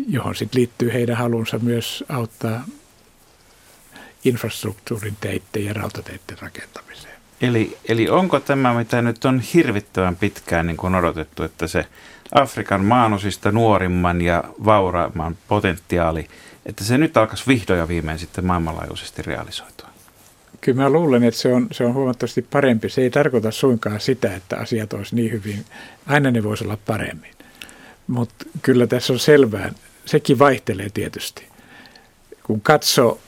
johon sitten liittyy heidän halunsa myös auttaa infrastruktuurin teitten ja rautateiden rakentamiseen. Eli, eli onko tämä, mitä nyt on hirvittävän pitkään niin kuin odotettu, että se Afrikan maanosista nuorimman ja vauraimman potentiaali, että se nyt alkaisi vihdoin ja viimein sitten maailmanlaajuisesti realisoitua? kyllä mä luulen, että se on, se on huomattavasti parempi. Se ei tarkoita suinkaan sitä, että asiat olisi niin hyvin. Aina ne voisi olla paremmin. Mutta kyllä tässä on selvää. Sekin vaihtelee tietysti. Kun katsoo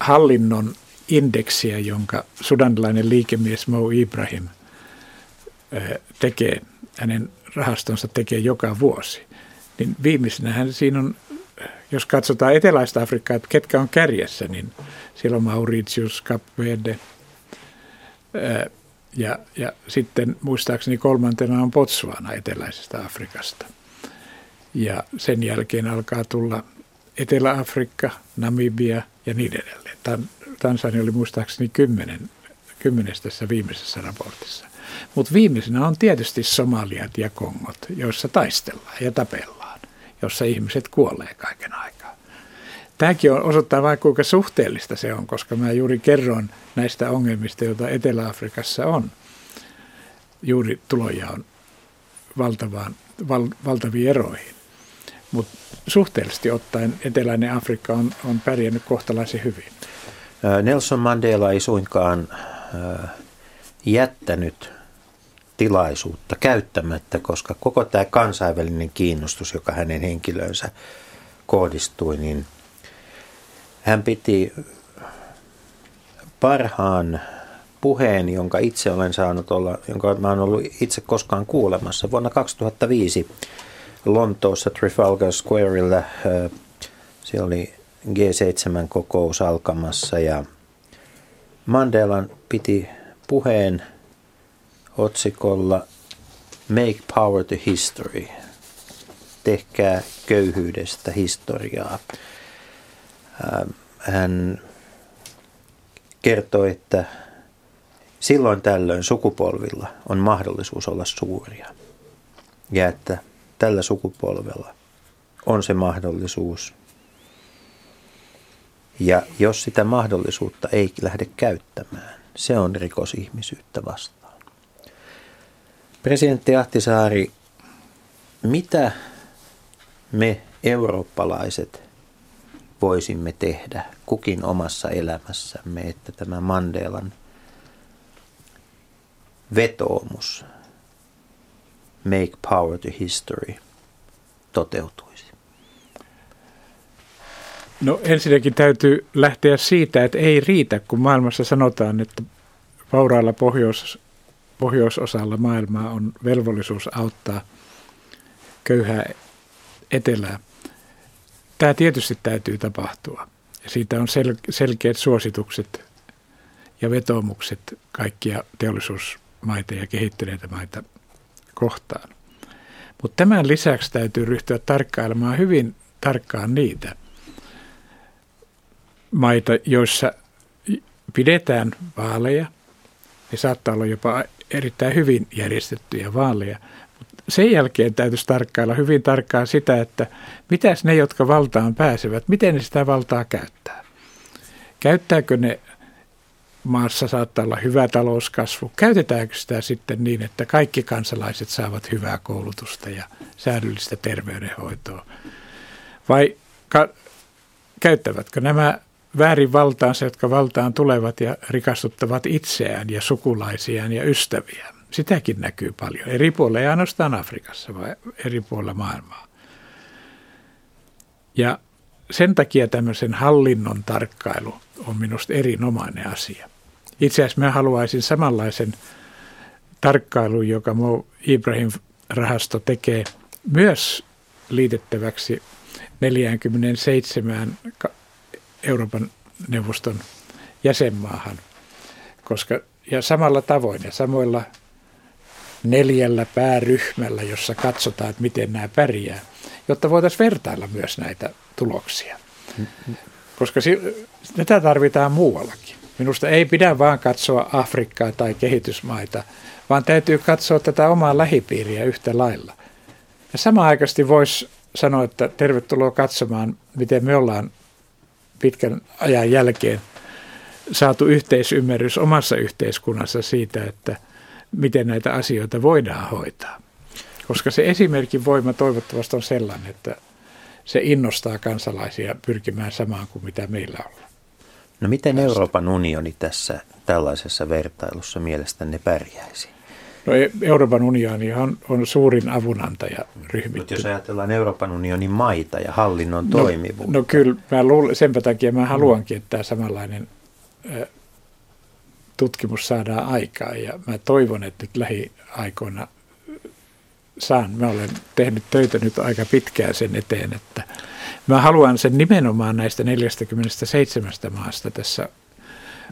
hallinnon indeksiä, jonka sudanilainen liikemies Mo Ibrahim tekee, hänen rahastonsa tekee joka vuosi, niin viimeisenähän siinä on jos katsotaan eteläistä Afrikkaa, että ketkä on kärjessä, niin siellä on Mauritius, Cap Verde ja, ja sitten muistaakseni kolmantena on Botswana eteläisestä Afrikasta. Ja sen jälkeen alkaa tulla Etelä-Afrikka, Namibia ja niin edelleen. Tansania oli muistaakseni kymmenen, kymmenes tässä viimeisessä raportissa. Mutta viimeisenä on tietysti Somaliat ja Kongot, joissa taistellaan ja tapellaan jossa ihmiset kuolee kaiken aikaa. Tämäkin on, osoittaa vain kuinka suhteellista se on, koska mä juuri kerron näistä ongelmista, joita Etelä-Afrikassa on. Juuri tuloja on valtavaan, val, valtaviin eroihin. Mutta suhteellisesti ottaen eteläinen Afrikka on, on pärjännyt kohtalaisen hyvin. Nelson Mandela ei suinkaan jättänyt tilaisuutta käyttämättä, koska koko tämä kansainvälinen kiinnostus, joka hänen henkilöönsä kohdistui, niin hän piti parhaan puheen, jonka itse olen saanut olla, jonka mä olen ollut itse koskaan kuulemassa. Vuonna 2005 Lontoossa Trafalgar Squareilla siellä oli G7-kokous alkamassa ja Mandelan piti puheen otsikolla Make Power to History. Tehkää köyhyydestä historiaa. Hän kertoi, että silloin tällöin sukupolvilla on mahdollisuus olla suuria. Ja että tällä sukupolvella on se mahdollisuus. Ja jos sitä mahdollisuutta ei lähde käyttämään, se on rikos ihmisyyttä vastaan. Presidentti Ahtisaari, mitä me eurooppalaiset voisimme tehdä kukin omassa elämässämme, että tämä Mandelan vetoomus Make Power to History toteutuisi? No ensinnäkin täytyy lähteä siitä, että ei riitä, kun maailmassa sanotaan, että vauraalla pohjois, pohjoisosalla maailmaa on velvollisuus auttaa köyhää etelää. Tämä tietysti täytyy tapahtua. Ja siitä on sel- selkeät suositukset ja vetomukset kaikkia teollisuusmaita ja kehittyneitä maita kohtaan. Mutta tämän lisäksi täytyy ryhtyä tarkkailemaan hyvin tarkkaan niitä maita, joissa pidetään vaaleja. Ne saattaa olla jopa erittäin hyvin järjestettyjä vaaleja. Sen jälkeen täytyisi tarkkailla hyvin tarkkaan sitä, että mitäs ne, jotka valtaan pääsevät, miten ne sitä valtaa käyttää. Käyttääkö ne maassa saattaa olla hyvä talouskasvu. Käytetäänkö sitä sitten niin, että kaikki kansalaiset saavat hyvää koulutusta ja säädyllistä terveydenhoitoa? Vai ka- käyttävätkö nämä väärin valtaansa, jotka valtaan tulevat ja rikastuttavat itseään ja sukulaisiaan ja ystäviään? Sitäkin näkyy paljon. Eri puolilla, ei ainoastaan Afrikassa, vaan eri puolilla maailmaa. Ja sen takia tämmöisen hallinnon tarkkailu on minusta erinomainen asia. Itse asiassa mä haluaisin samanlaisen tarkkailun, joka Mo Ibrahim-rahasto tekee myös liitettäväksi 47 Euroopan neuvoston jäsenmaahan. Koska, ja samalla tavoin ja samoilla neljällä pääryhmällä, jossa katsotaan, että miten nämä pärjää, jotta voitaisiin vertailla myös näitä tuloksia. Koska tätä tarvitaan muuallakin. Minusta ei pidä vaan katsoa Afrikkaa tai kehitysmaita, vaan täytyy katsoa tätä omaa lähipiiriä yhtä lailla. Ja samaaikaisesti voisi sanoa, että tervetuloa katsomaan, miten me ollaan pitkän ajan jälkeen saatu yhteisymmärrys omassa yhteiskunnassa siitä, että miten näitä asioita voidaan hoitaa. Koska se esimerkin voima toivottavasti on sellainen, että se innostaa kansalaisia pyrkimään samaan kuin mitä meillä on. No miten Euroopan unioni tässä tällaisessa vertailussa mielestäni pärjäisi? No e- Euroopan unioni on, on suurin avunantaja ryhmittynä. Mutta jos ajatellaan Euroopan unionin maita ja hallinnon no, toimivuutta. No kyllä, mä luulen, senpä takia mä haluankin, että tämä samanlainen tutkimus saadaan aikaan. Ja mä toivon, että nyt lähiaikoina saan. Mä olen tehnyt töitä nyt aika pitkään sen eteen, että Mä haluan sen nimenomaan näistä 47 maasta tässä.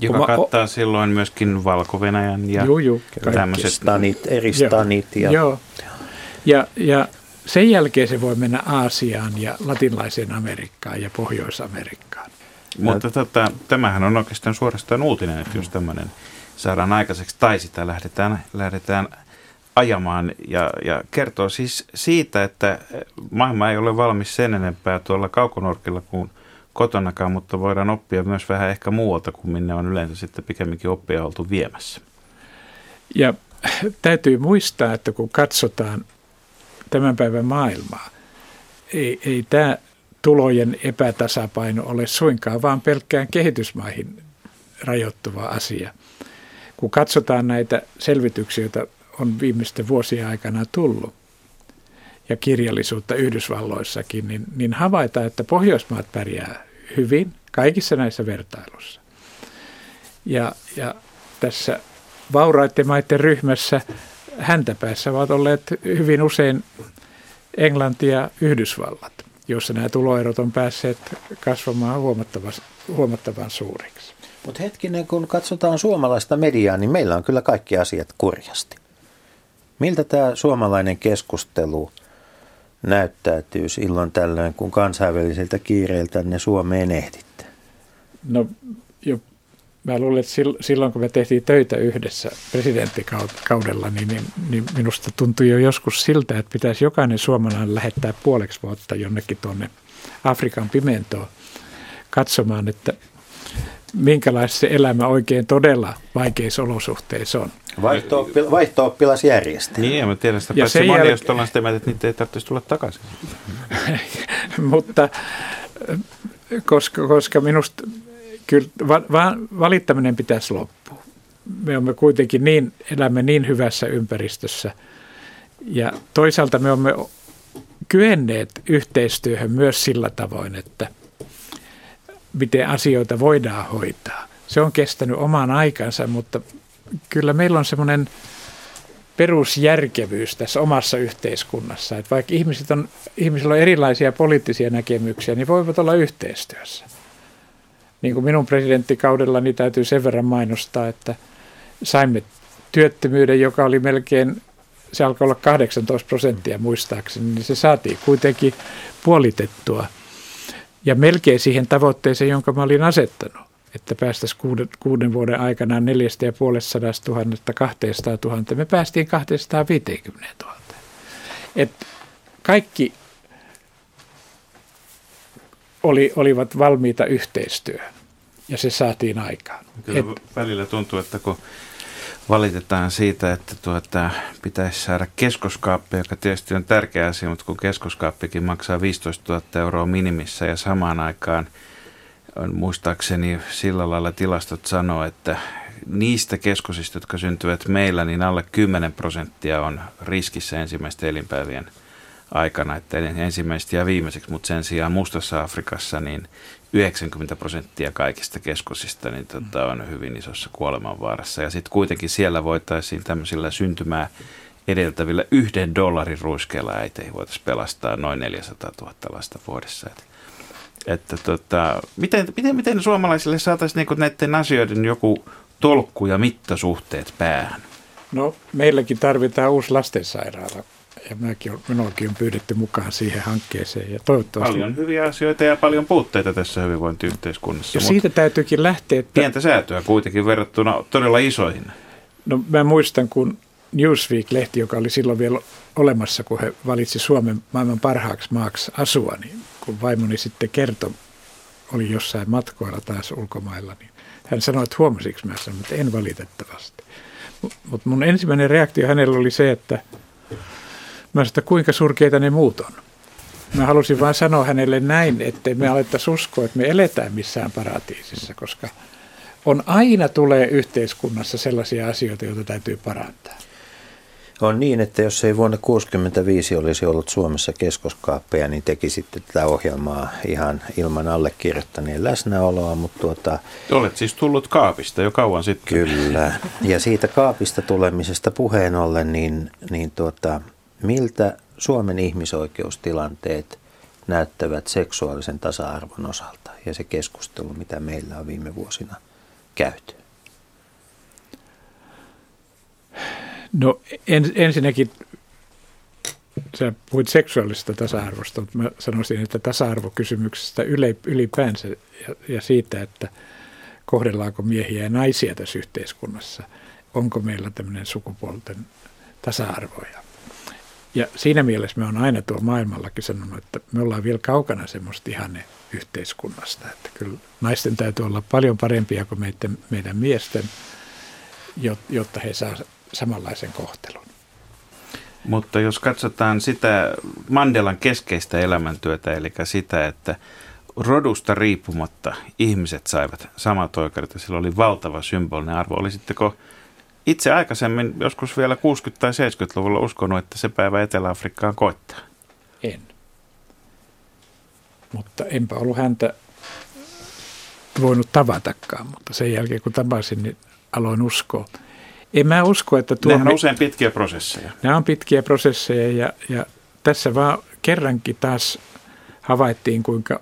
Joka mä, kattaa o- silloin myöskin valko ja juu, juu, tämmöiset stanit, eri stanit. Ja, joo. Ja, ja sen jälkeen se voi mennä Aasiaan ja latinlaiseen Amerikkaan ja Pohjois-Amerikkaan. Mutta tota, tämähän on oikeastaan suorastaan uutinen, että jos tämmöinen saadaan aikaiseksi tai sitä lähdetään, lähdetään ajamaan ja, ja kertoo siis siitä, että maailma ei ole valmis sen enempää tuolla kaukonorkilla kuin kotonakaan, mutta voidaan oppia myös vähän ehkä muualta kuin minne on yleensä sitten pikemminkin oppia oltu viemässä. Ja täytyy muistaa, että kun katsotaan tämän päivän maailmaa, ei, ei tämä tulojen epätasapaino ole suinkaan vaan pelkkään kehitysmaihin rajoittuva asia. Kun katsotaan näitä selvityksiä, joita on viimeisten vuosien aikana tullut, ja kirjallisuutta Yhdysvalloissakin, niin, niin havaitaan, että Pohjoismaat pärjää hyvin kaikissa näissä vertailuissa. Ja, ja tässä vauraiden maiden ryhmässä häntäpäässä ovat olleet hyvin usein Englanti ja Yhdysvallat, jossa nämä tuloerot on päässeet kasvamaan huomattavan, huomattavan suuriksi. Mutta hetkinen, kun katsotaan suomalaista mediaa, niin meillä on kyllä kaikki asiat kurjasti. Miltä tämä suomalainen keskustelu näyttäytyy silloin tällöin, kun kansainvälisiltä kiireiltä ne Suomeen ehditte? No jo mä luulen, että silloin kun me tehtiin töitä yhdessä presidenttikaudella, niin, niin, niin minusta tuntui jo joskus siltä, että pitäisi jokainen suomalainen lähettää puoleksi vuotta jonnekin tuonne Afrikan pimentoon katsomaan, että minkälaista se elämä oikein todella vaikeissa olosuhteissa on. Vaihto-oppil- vaihto-oppilasjärjestelmä. Niin, mä tiedän sitä, ja paitsi moni, jäl... jos ollaan sitä mieltä, että niitä ei tarvitsisi tulla takaisin. Mutta koska, koska minusta kyllä va, va, valittaminen pitäisi loppua. Me olemme kuitenkin niin, elämme niin hyvässä ympäristössä ja toisaalta me olemme kyenneet yhteistyöhön myös sillä tavoin, että miten asioita voidaan hoitaa. Se on kestänyt oman aikansa, mutta kyllä meillä on semmoinen perusjärkevyys tässä omassa yhteiskunnassa. Että vaikka ihmiset on, ihmisillä on erilaisia poliittisia näkemyksiä, niin voivat olla yhteistyössä niin kuin minun presidenttikaudella, niin täytyy sen verran mainostaa, että saimme työttömyyden, joka oli melkein, se alkoi olla 18 prosenttia muistaakseni, niin se saatiin kuitenkin puolitettua. Ja melkein siihen tavoitteeseen, jonka mä olin asettanut, että päästäisiin kuuden, kuuden vuoden aikana 450 000 200 000, me päästiin 250 000. Et kaikki oli, olivat valmiita yhteistyöhön ja se saatiin aikaan. Kyllä Et, välillä tuntuu, että kun valitetaan siitä, että tuota, pitäisi saada keskoskaappi, joka tietysti on tärkeä asia, mutta kun keskoskaappikin maksaa 15 000 euroa minimissä ja samaan aikaan on muistaakseni sillä lailla tilastot sanoo, että niistä keskosista, jotka syntyvät meillä, niin alle 10 prosenttia on riskissä ensimmäisten elinpäivien aikana, että ensimmäiset ja viimeiseksi, mutta sen sijaan Mustassa Afrikassa niin 90 prosenttia kaikista keskosista niin tota, on hyvin isossa kuolemanvaarassa. Ja sitten kuitenkin siellä voitaisiin tämmöisillä syntymää edeltävillä yhden dollarin ruiskeilla äiteihin voitaisiin pelastaa noin 400 000 lasta vuodessa. Et, että tota, miten, miten, miten suomalaisille saataisiin niinku näiden asioiden joku tolkku ja mittasuhteet päähän? No meilläkin tarvitaan uusi lastensairaala ja minäkin on, minuakin on pyydetty mukaan siihen hankkeeseen. Ja toivottavasti... Paljon hyviä asioita ja paljon puutteita tässä hyvinvointiyhteiskunnassa. Ja siitä täytyykin lähteä. Että... Pientä säätöä kuitenkin verrattuna todella isoihin. No mä muistan, kun Newsweek-lehti, joka oli silloin vielä olemassa, kun he valitsi Suomen maailman parhaaksi maaksi asua, niin kun vaimoni sitten kertoi, oli jossain matkoilla taas ulkomailla, niin hän sanoi, että huomasiko mä sanoin, että en valitettavasti. Mutta mun ensimmäinen reaktio hänellä oli se, että – Mä sanoin, että kuinka surkeita ne muut on. Mä halusin vain sanoa hänelle näin, että me alettaisiin uskoa, että me eletään missään paratiisissa, koska on aina tulee yhteiskunnassa sellaisia asioita, joita täytyy parantaa. On niin, että jos ei vuonna 1965 olisi ollut Suomessa keskoskaappeja, niin tekisitte tätä ohjelmaa ihan ilman allekirjoittaneen läsnäoloa. Mutta tuota, Olet siis tullut kaapista jo kauan sitten. Kyllä. Ja siitä kaapista tulemisesta puheen ollen, niin, niin tuota, miltä Suomen ihmisoikeustilanteet näyttävät seksuaalisen tasa-arvon osalta ja se keskustelu, mitä meillä on viime vuosina käyty? No en, ensinnäkin sä puhuit seksuaalisesta tasa-arvosta, mutta mä sanoisin, että tasa-arvokysymyksestä ylipäänsä ja, ja siitä, että kohdellaanko miehiä ja naisia tässä yhteiskunnassa, onko meillä tämmöinen sukupuolten tasa-arvo. Ja siinä mielessä me on aina tuo maailmallakin sanonut, että me ollaan vielä kaukana semmoista ihanne yhteiskunnasta. Että kyllä naisten täytyy olla paljon parempia kuin meidän, meidän miesten, jotta he saa samanlaisen kohtelun. Mutta jos katsotaan sitä Mandelan keskeistä elämäntyötä, eli sitä, että rodusta riippumatta ihmiset saivat samat oikeudet ja sillä oli valtava symbolinen arvo. Olisitteko itse aikaisemmin, joskus vielä 60- tai 70-luvulla uskonut, että se päivä Etelä-Afrikkaan koittaa? En. Mutta enpä ollut häntä voinut tavatakaan, mutta sen jälkeen kun tapasin, niin aloin uskoa. En mä usko, että tuo... Nehän on usein pitkiä prosesseja. Nämä on pitkiä prosesseja ja, ja tässä vaan kerrankin taas havaittiin, kuinka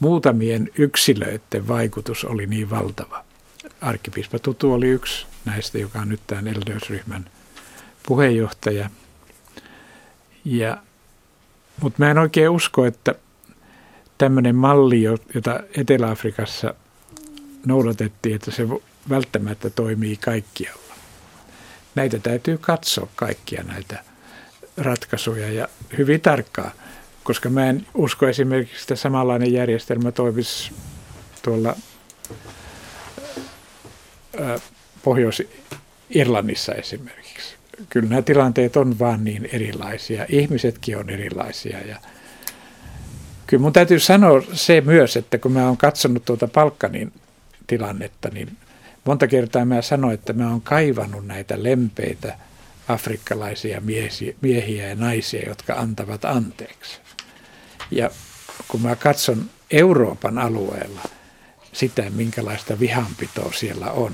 muutamien yksilöiden vaikutus oli niin valtava. Arkkipiispa Tutu oli yksi näistä, joka on nyt tämän Eldösryhmän puheenjohtaja. Ja, mutta mä en oikein usko, että tämmöinen malli, jota Etelä-Afrikassa noudatettiin, että se välttämättä toimii kaikkialla. Näitä täytyy katsoa kaikkia näitä ratkaisuja ja hyvin tarkkaan, koska mä en usko esimerkiksi, että samanlainen järjestelmä toimisi tuolla Pohjois-Irlannissa esimerkiksi. Kyllä nämä tilanteet on vaan niin erilaisia. Ihmisetkin on erilaisia ja kyllä mun täytyy sanoa se myös, että kun mä oon katsonut tuota Palkkanin tilannetta, niin monta kertaa mä sanoin, että mä oon kaivannut näitä lempeitä afrikkalaisia miehiä ja naisia, jotka antavat anteeksi. Ja kun mä katson Euroopan alueella sitä, minkälaista vihanpitoa siellä on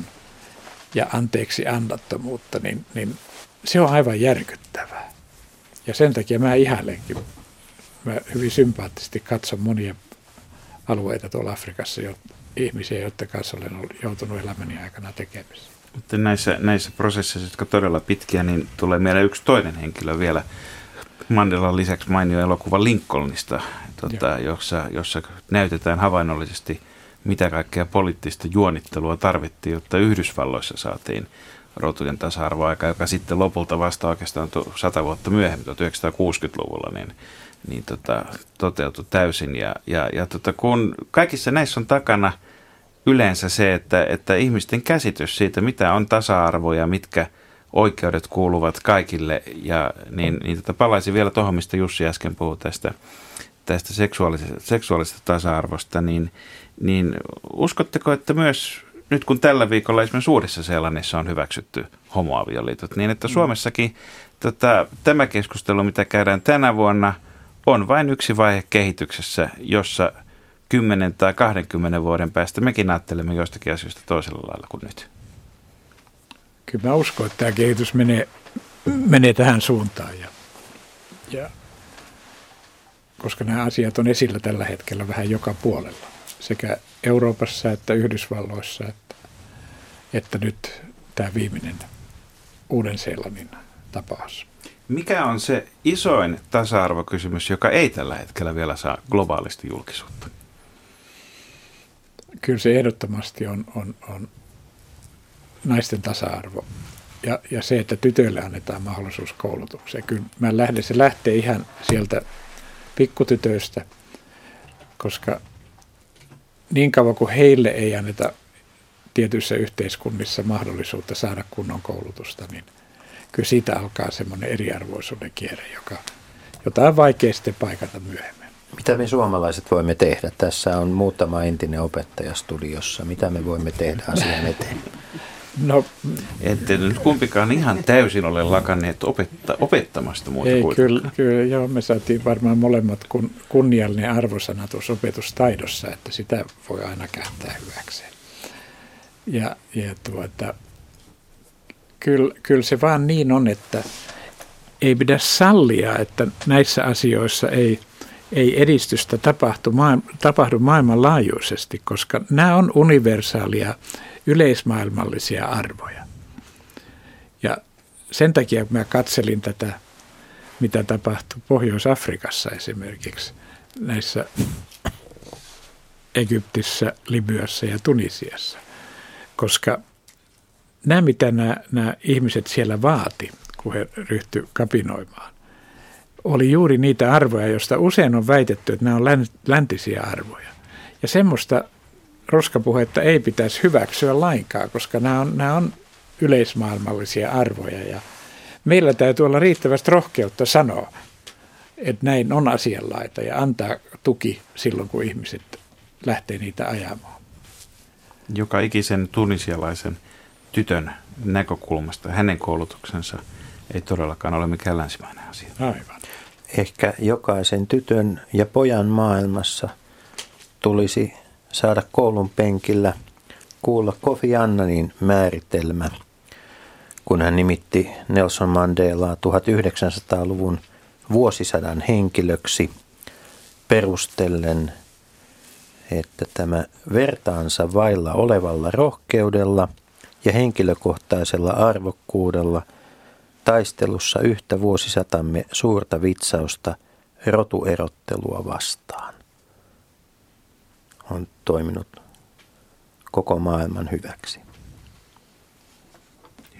ja anteeksi annattomuutta, niin, niin se on aivan järkyttävää. Ja sen takia mä ihailenkin mä hyvin sympaattisesti katson monia alueita tuolla Afrikassa, jo, ihmisiä, joiden kanssa olen joutunut elämäni aikana tekemisiin. Mutta näissä, näissä prosesseissa, jotka todella pitkiä, niin tulee mieleen yksi toinen henkilö vielä. Mandelan lisäksi mainio elokuva Lincolnista, tuota, jossa, jossa näytetään havainnollisesti, mitä kaikkea poliittista juonittelua tarvittiin, jotta Yhdysvalloissa saatiin rotujen tasa-arvoaika, joka sitten lopulta vasta oikeastaan sata vuotta myöhemmin, 1960-luvulla, niin niin tota, toteutui täysin. Ja, ja, ja tota, kun kaikissa näissä on takana yleensä se, että, että ihmisten käsitys siitä, mitä on tasa-arvo ja mitkä oikeudet kuuluvat kaikille, ja niin, niin tota, palaisin vielä tuohon, mistä Jussi äsken puhui tästä, tästä seksuaalisesta, seksuaalisesta tasa-arvosta, niin, niin uskotteko, että myös nyt kun tällä viikolla esimerkiksi Suurissa Seelannissa on hyväksytty homoavioliitot, niin että mm. Suomessakin tota, tämä keskustelu, mitä käydään tänä vuonna – on vain yksi vaihe kehityksessä, jossa 10 tai 20 vuoden päästä mekin ajattelemme joistakin asioista toisella lailla kuin nyt. Kyllä mä uskon, että tämä kehitys menee, menee tähän suuntaan. Ja, ja, koska nämä asiat on esillä tällä hetkellä vähän joka puolella, sekä Euroopassa että Yhdysvalloissa, että, että nyt tämä viimeinen Uuden-Seelannin tapaus. Mikä on se isoin tasa-arvokysymys, joka ei tällä hetkellä vielä saa globaalisti julkisuutta? Kyllä se ehdottomasti on, on, on naisten tasa-arvo ja, ja se, että tytöille annetaan mahdollisuus koulutukseen. Kyllä mä lähden, se lähtee ihan sieltä pikkutytöistä, koska niin kauan kuin heille ei anneta tietyissä yhteiskunnissa mahdollisuutta saada kunnon koulutusta, niin – kyllä siitä alkaa semmoinen eriarvoisuuden kierre, joka, jota on vaikea sitten paikata myöhemmin. Mitä me suomalaiset voimme tehdä? Tässä on muutama entinen opettaja studiossa. Mitä me voimme tehdä asian eteen? No, Ette nyt kumpikaan ihan täysin ole lakanneet opetta, opettamasta muuta Ei, kyllä, kyllä, joo, me saatiin varmaan molemmat kun, kunniallinen arvosana tuossa opetustaidossa, että sitä voi aina käyttää hyväkseen. Ja, ja tuota, kyllä, kyllä se vaan niin on, että ei pidä sallia, että näissä asioissa ei, ei edistystä tapahtu, tapahdu maailmanlaajuisesti, koska nämä on universaalia yleismaailmallisia arvoja. Ja sen takia mä katselin tätä, mitä tapahtui Pohjois-Afrikassa esimerkiksi, näissä Egyptissä, Libyassa ja Tunisiassa, koska – nämä, mitä nämä, nämä ihmiset siellä vaati, kun he ryhtyivät kapinoimaan, oli juuri niitä arvoja, joista usein on väitetty, että nämä on läntisiä arvoja. Ja semmoista roskapuhetta ei pitäisi hyväksyä lainkaan, koska nämä on, nämä on yleismaailmallisia arvoja. Ja meillä täytyy olla riittävästi rohkeutta sanoa, että näin on asianlaita ja antaa tuki silloin, kun ihmiset lähtee niitä ajamaan. Joka ikisen tunisialaisen tytön näkökulmasta hänen koulutuksensa ei todellakaan ole mikään länsimainen asia. Aivan. Ehkä jokaisen tytön ja pojan maailmassa tulisi saada koulun penkillä kuulla Kofi Annanin määritelmä, kun hän nimitti Nelson Mandelaa 1900-luvun vuosisadan henkilöksi perustellen, että tämä vertaansa vailla olevalla rohkeudella ja henkilökohtaisella arvokkuudella taistelussa yhtä vuosisatamme suurta vitsausta rotuerottelua vastaan on toiminut koko maailman hyväksi.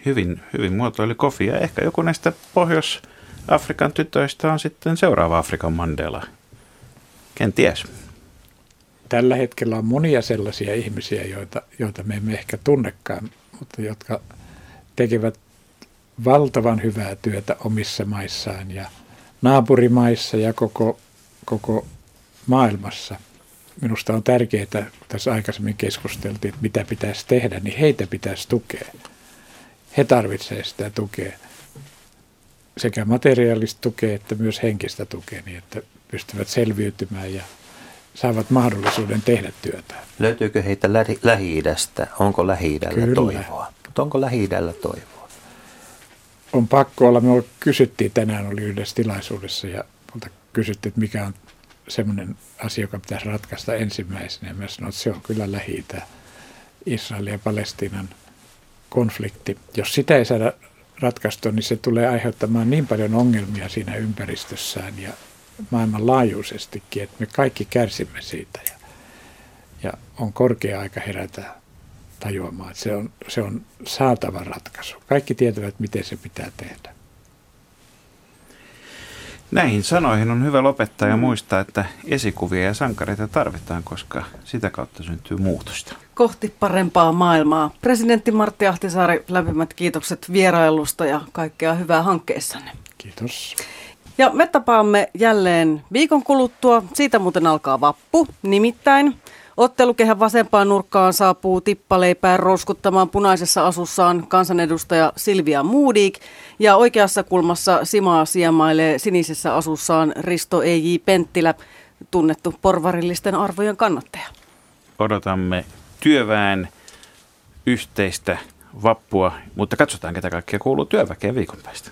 Hyvin, hyvin muotoili Kofi ja ehkä joku näistä Pohjois-Afrikan tytöistä on sitten seuraava Afrikan Mandela. Ken ties? Tällä hetkellä on monia sellaisia ihmisiä, joita, joita me emme ehkä tunnekaan, mutta jotka tekevät valtavan hyvää työtä omissa maissaan ja naapurimaissa ja koko, koko maailmassa. Minusta on tärkeää, tässä aikaisemmin keskusteltiin, että mitä pitäisi tehdä, niin heitä pitäisi tukea. He tarvitsevat sitä tukea, sekä materiaalista tukea että myös henkistä tukea, niin että pystyvät selviytymään ja saavat mahdollisuuden tehdä työtä. Löytyykö heitä Lähi-idästä? Onko Lähi-idällä toivoa? Mutta onko Lähi-idällä toivoa? On pakko olla. Me kysyttiin tänään, oli yhdessä tilaisuudessa ja multa kysyttiin, että mikä on semmoinen asia, joka pitäisi ratkaista ensimmäisenä. Mä sanoin, että se on kyllä lähi Israelin ja Palestiinan konflikti. Jos sitä ei saada ratkaistua, niin se tulee aiheuttamaan niin paljon ongelmia siinä ympäristössään ja maailmanlaajuisestikin, että me kaikki kärsimme siitä. Ja, ja on korkea aika herätä tajuamaan, että se on, se on saatava ratkaisu. Kaikki tietävät, miten se pitää tehdä. Näihin sanoihin on hyvä lopettaa ja muistaa, että esikuvia ja sankareita tarvitaan, koska sitä kautta syntyy muutosta. Kohti parempaa maailmaa. Presidentti Martti Ahtisaari, lämpimät kiitokset vierailusta ja kaikkea hyvää hankkeessanne. Kiitos. Ja me tapaamme jälleen viikon kuluttua. Siitä muuten alkaa vappu, nimittäin Ottelukehän vasempaan nurkkaan saapuu tippaleipään rouskuttamaan punaisessa asussaan kansanedustaja Silvia Moodik ja oikeassa kulmassa Simaa siemailee sinisessä asussaan Risto E.J. Penttilä, tunnettu porvarillisten arvojen kannattaja. Odotamme työväen yhteistä vappua, mutta katsotaan ketä kaikkea kuuluu työväkeen viikon päästä.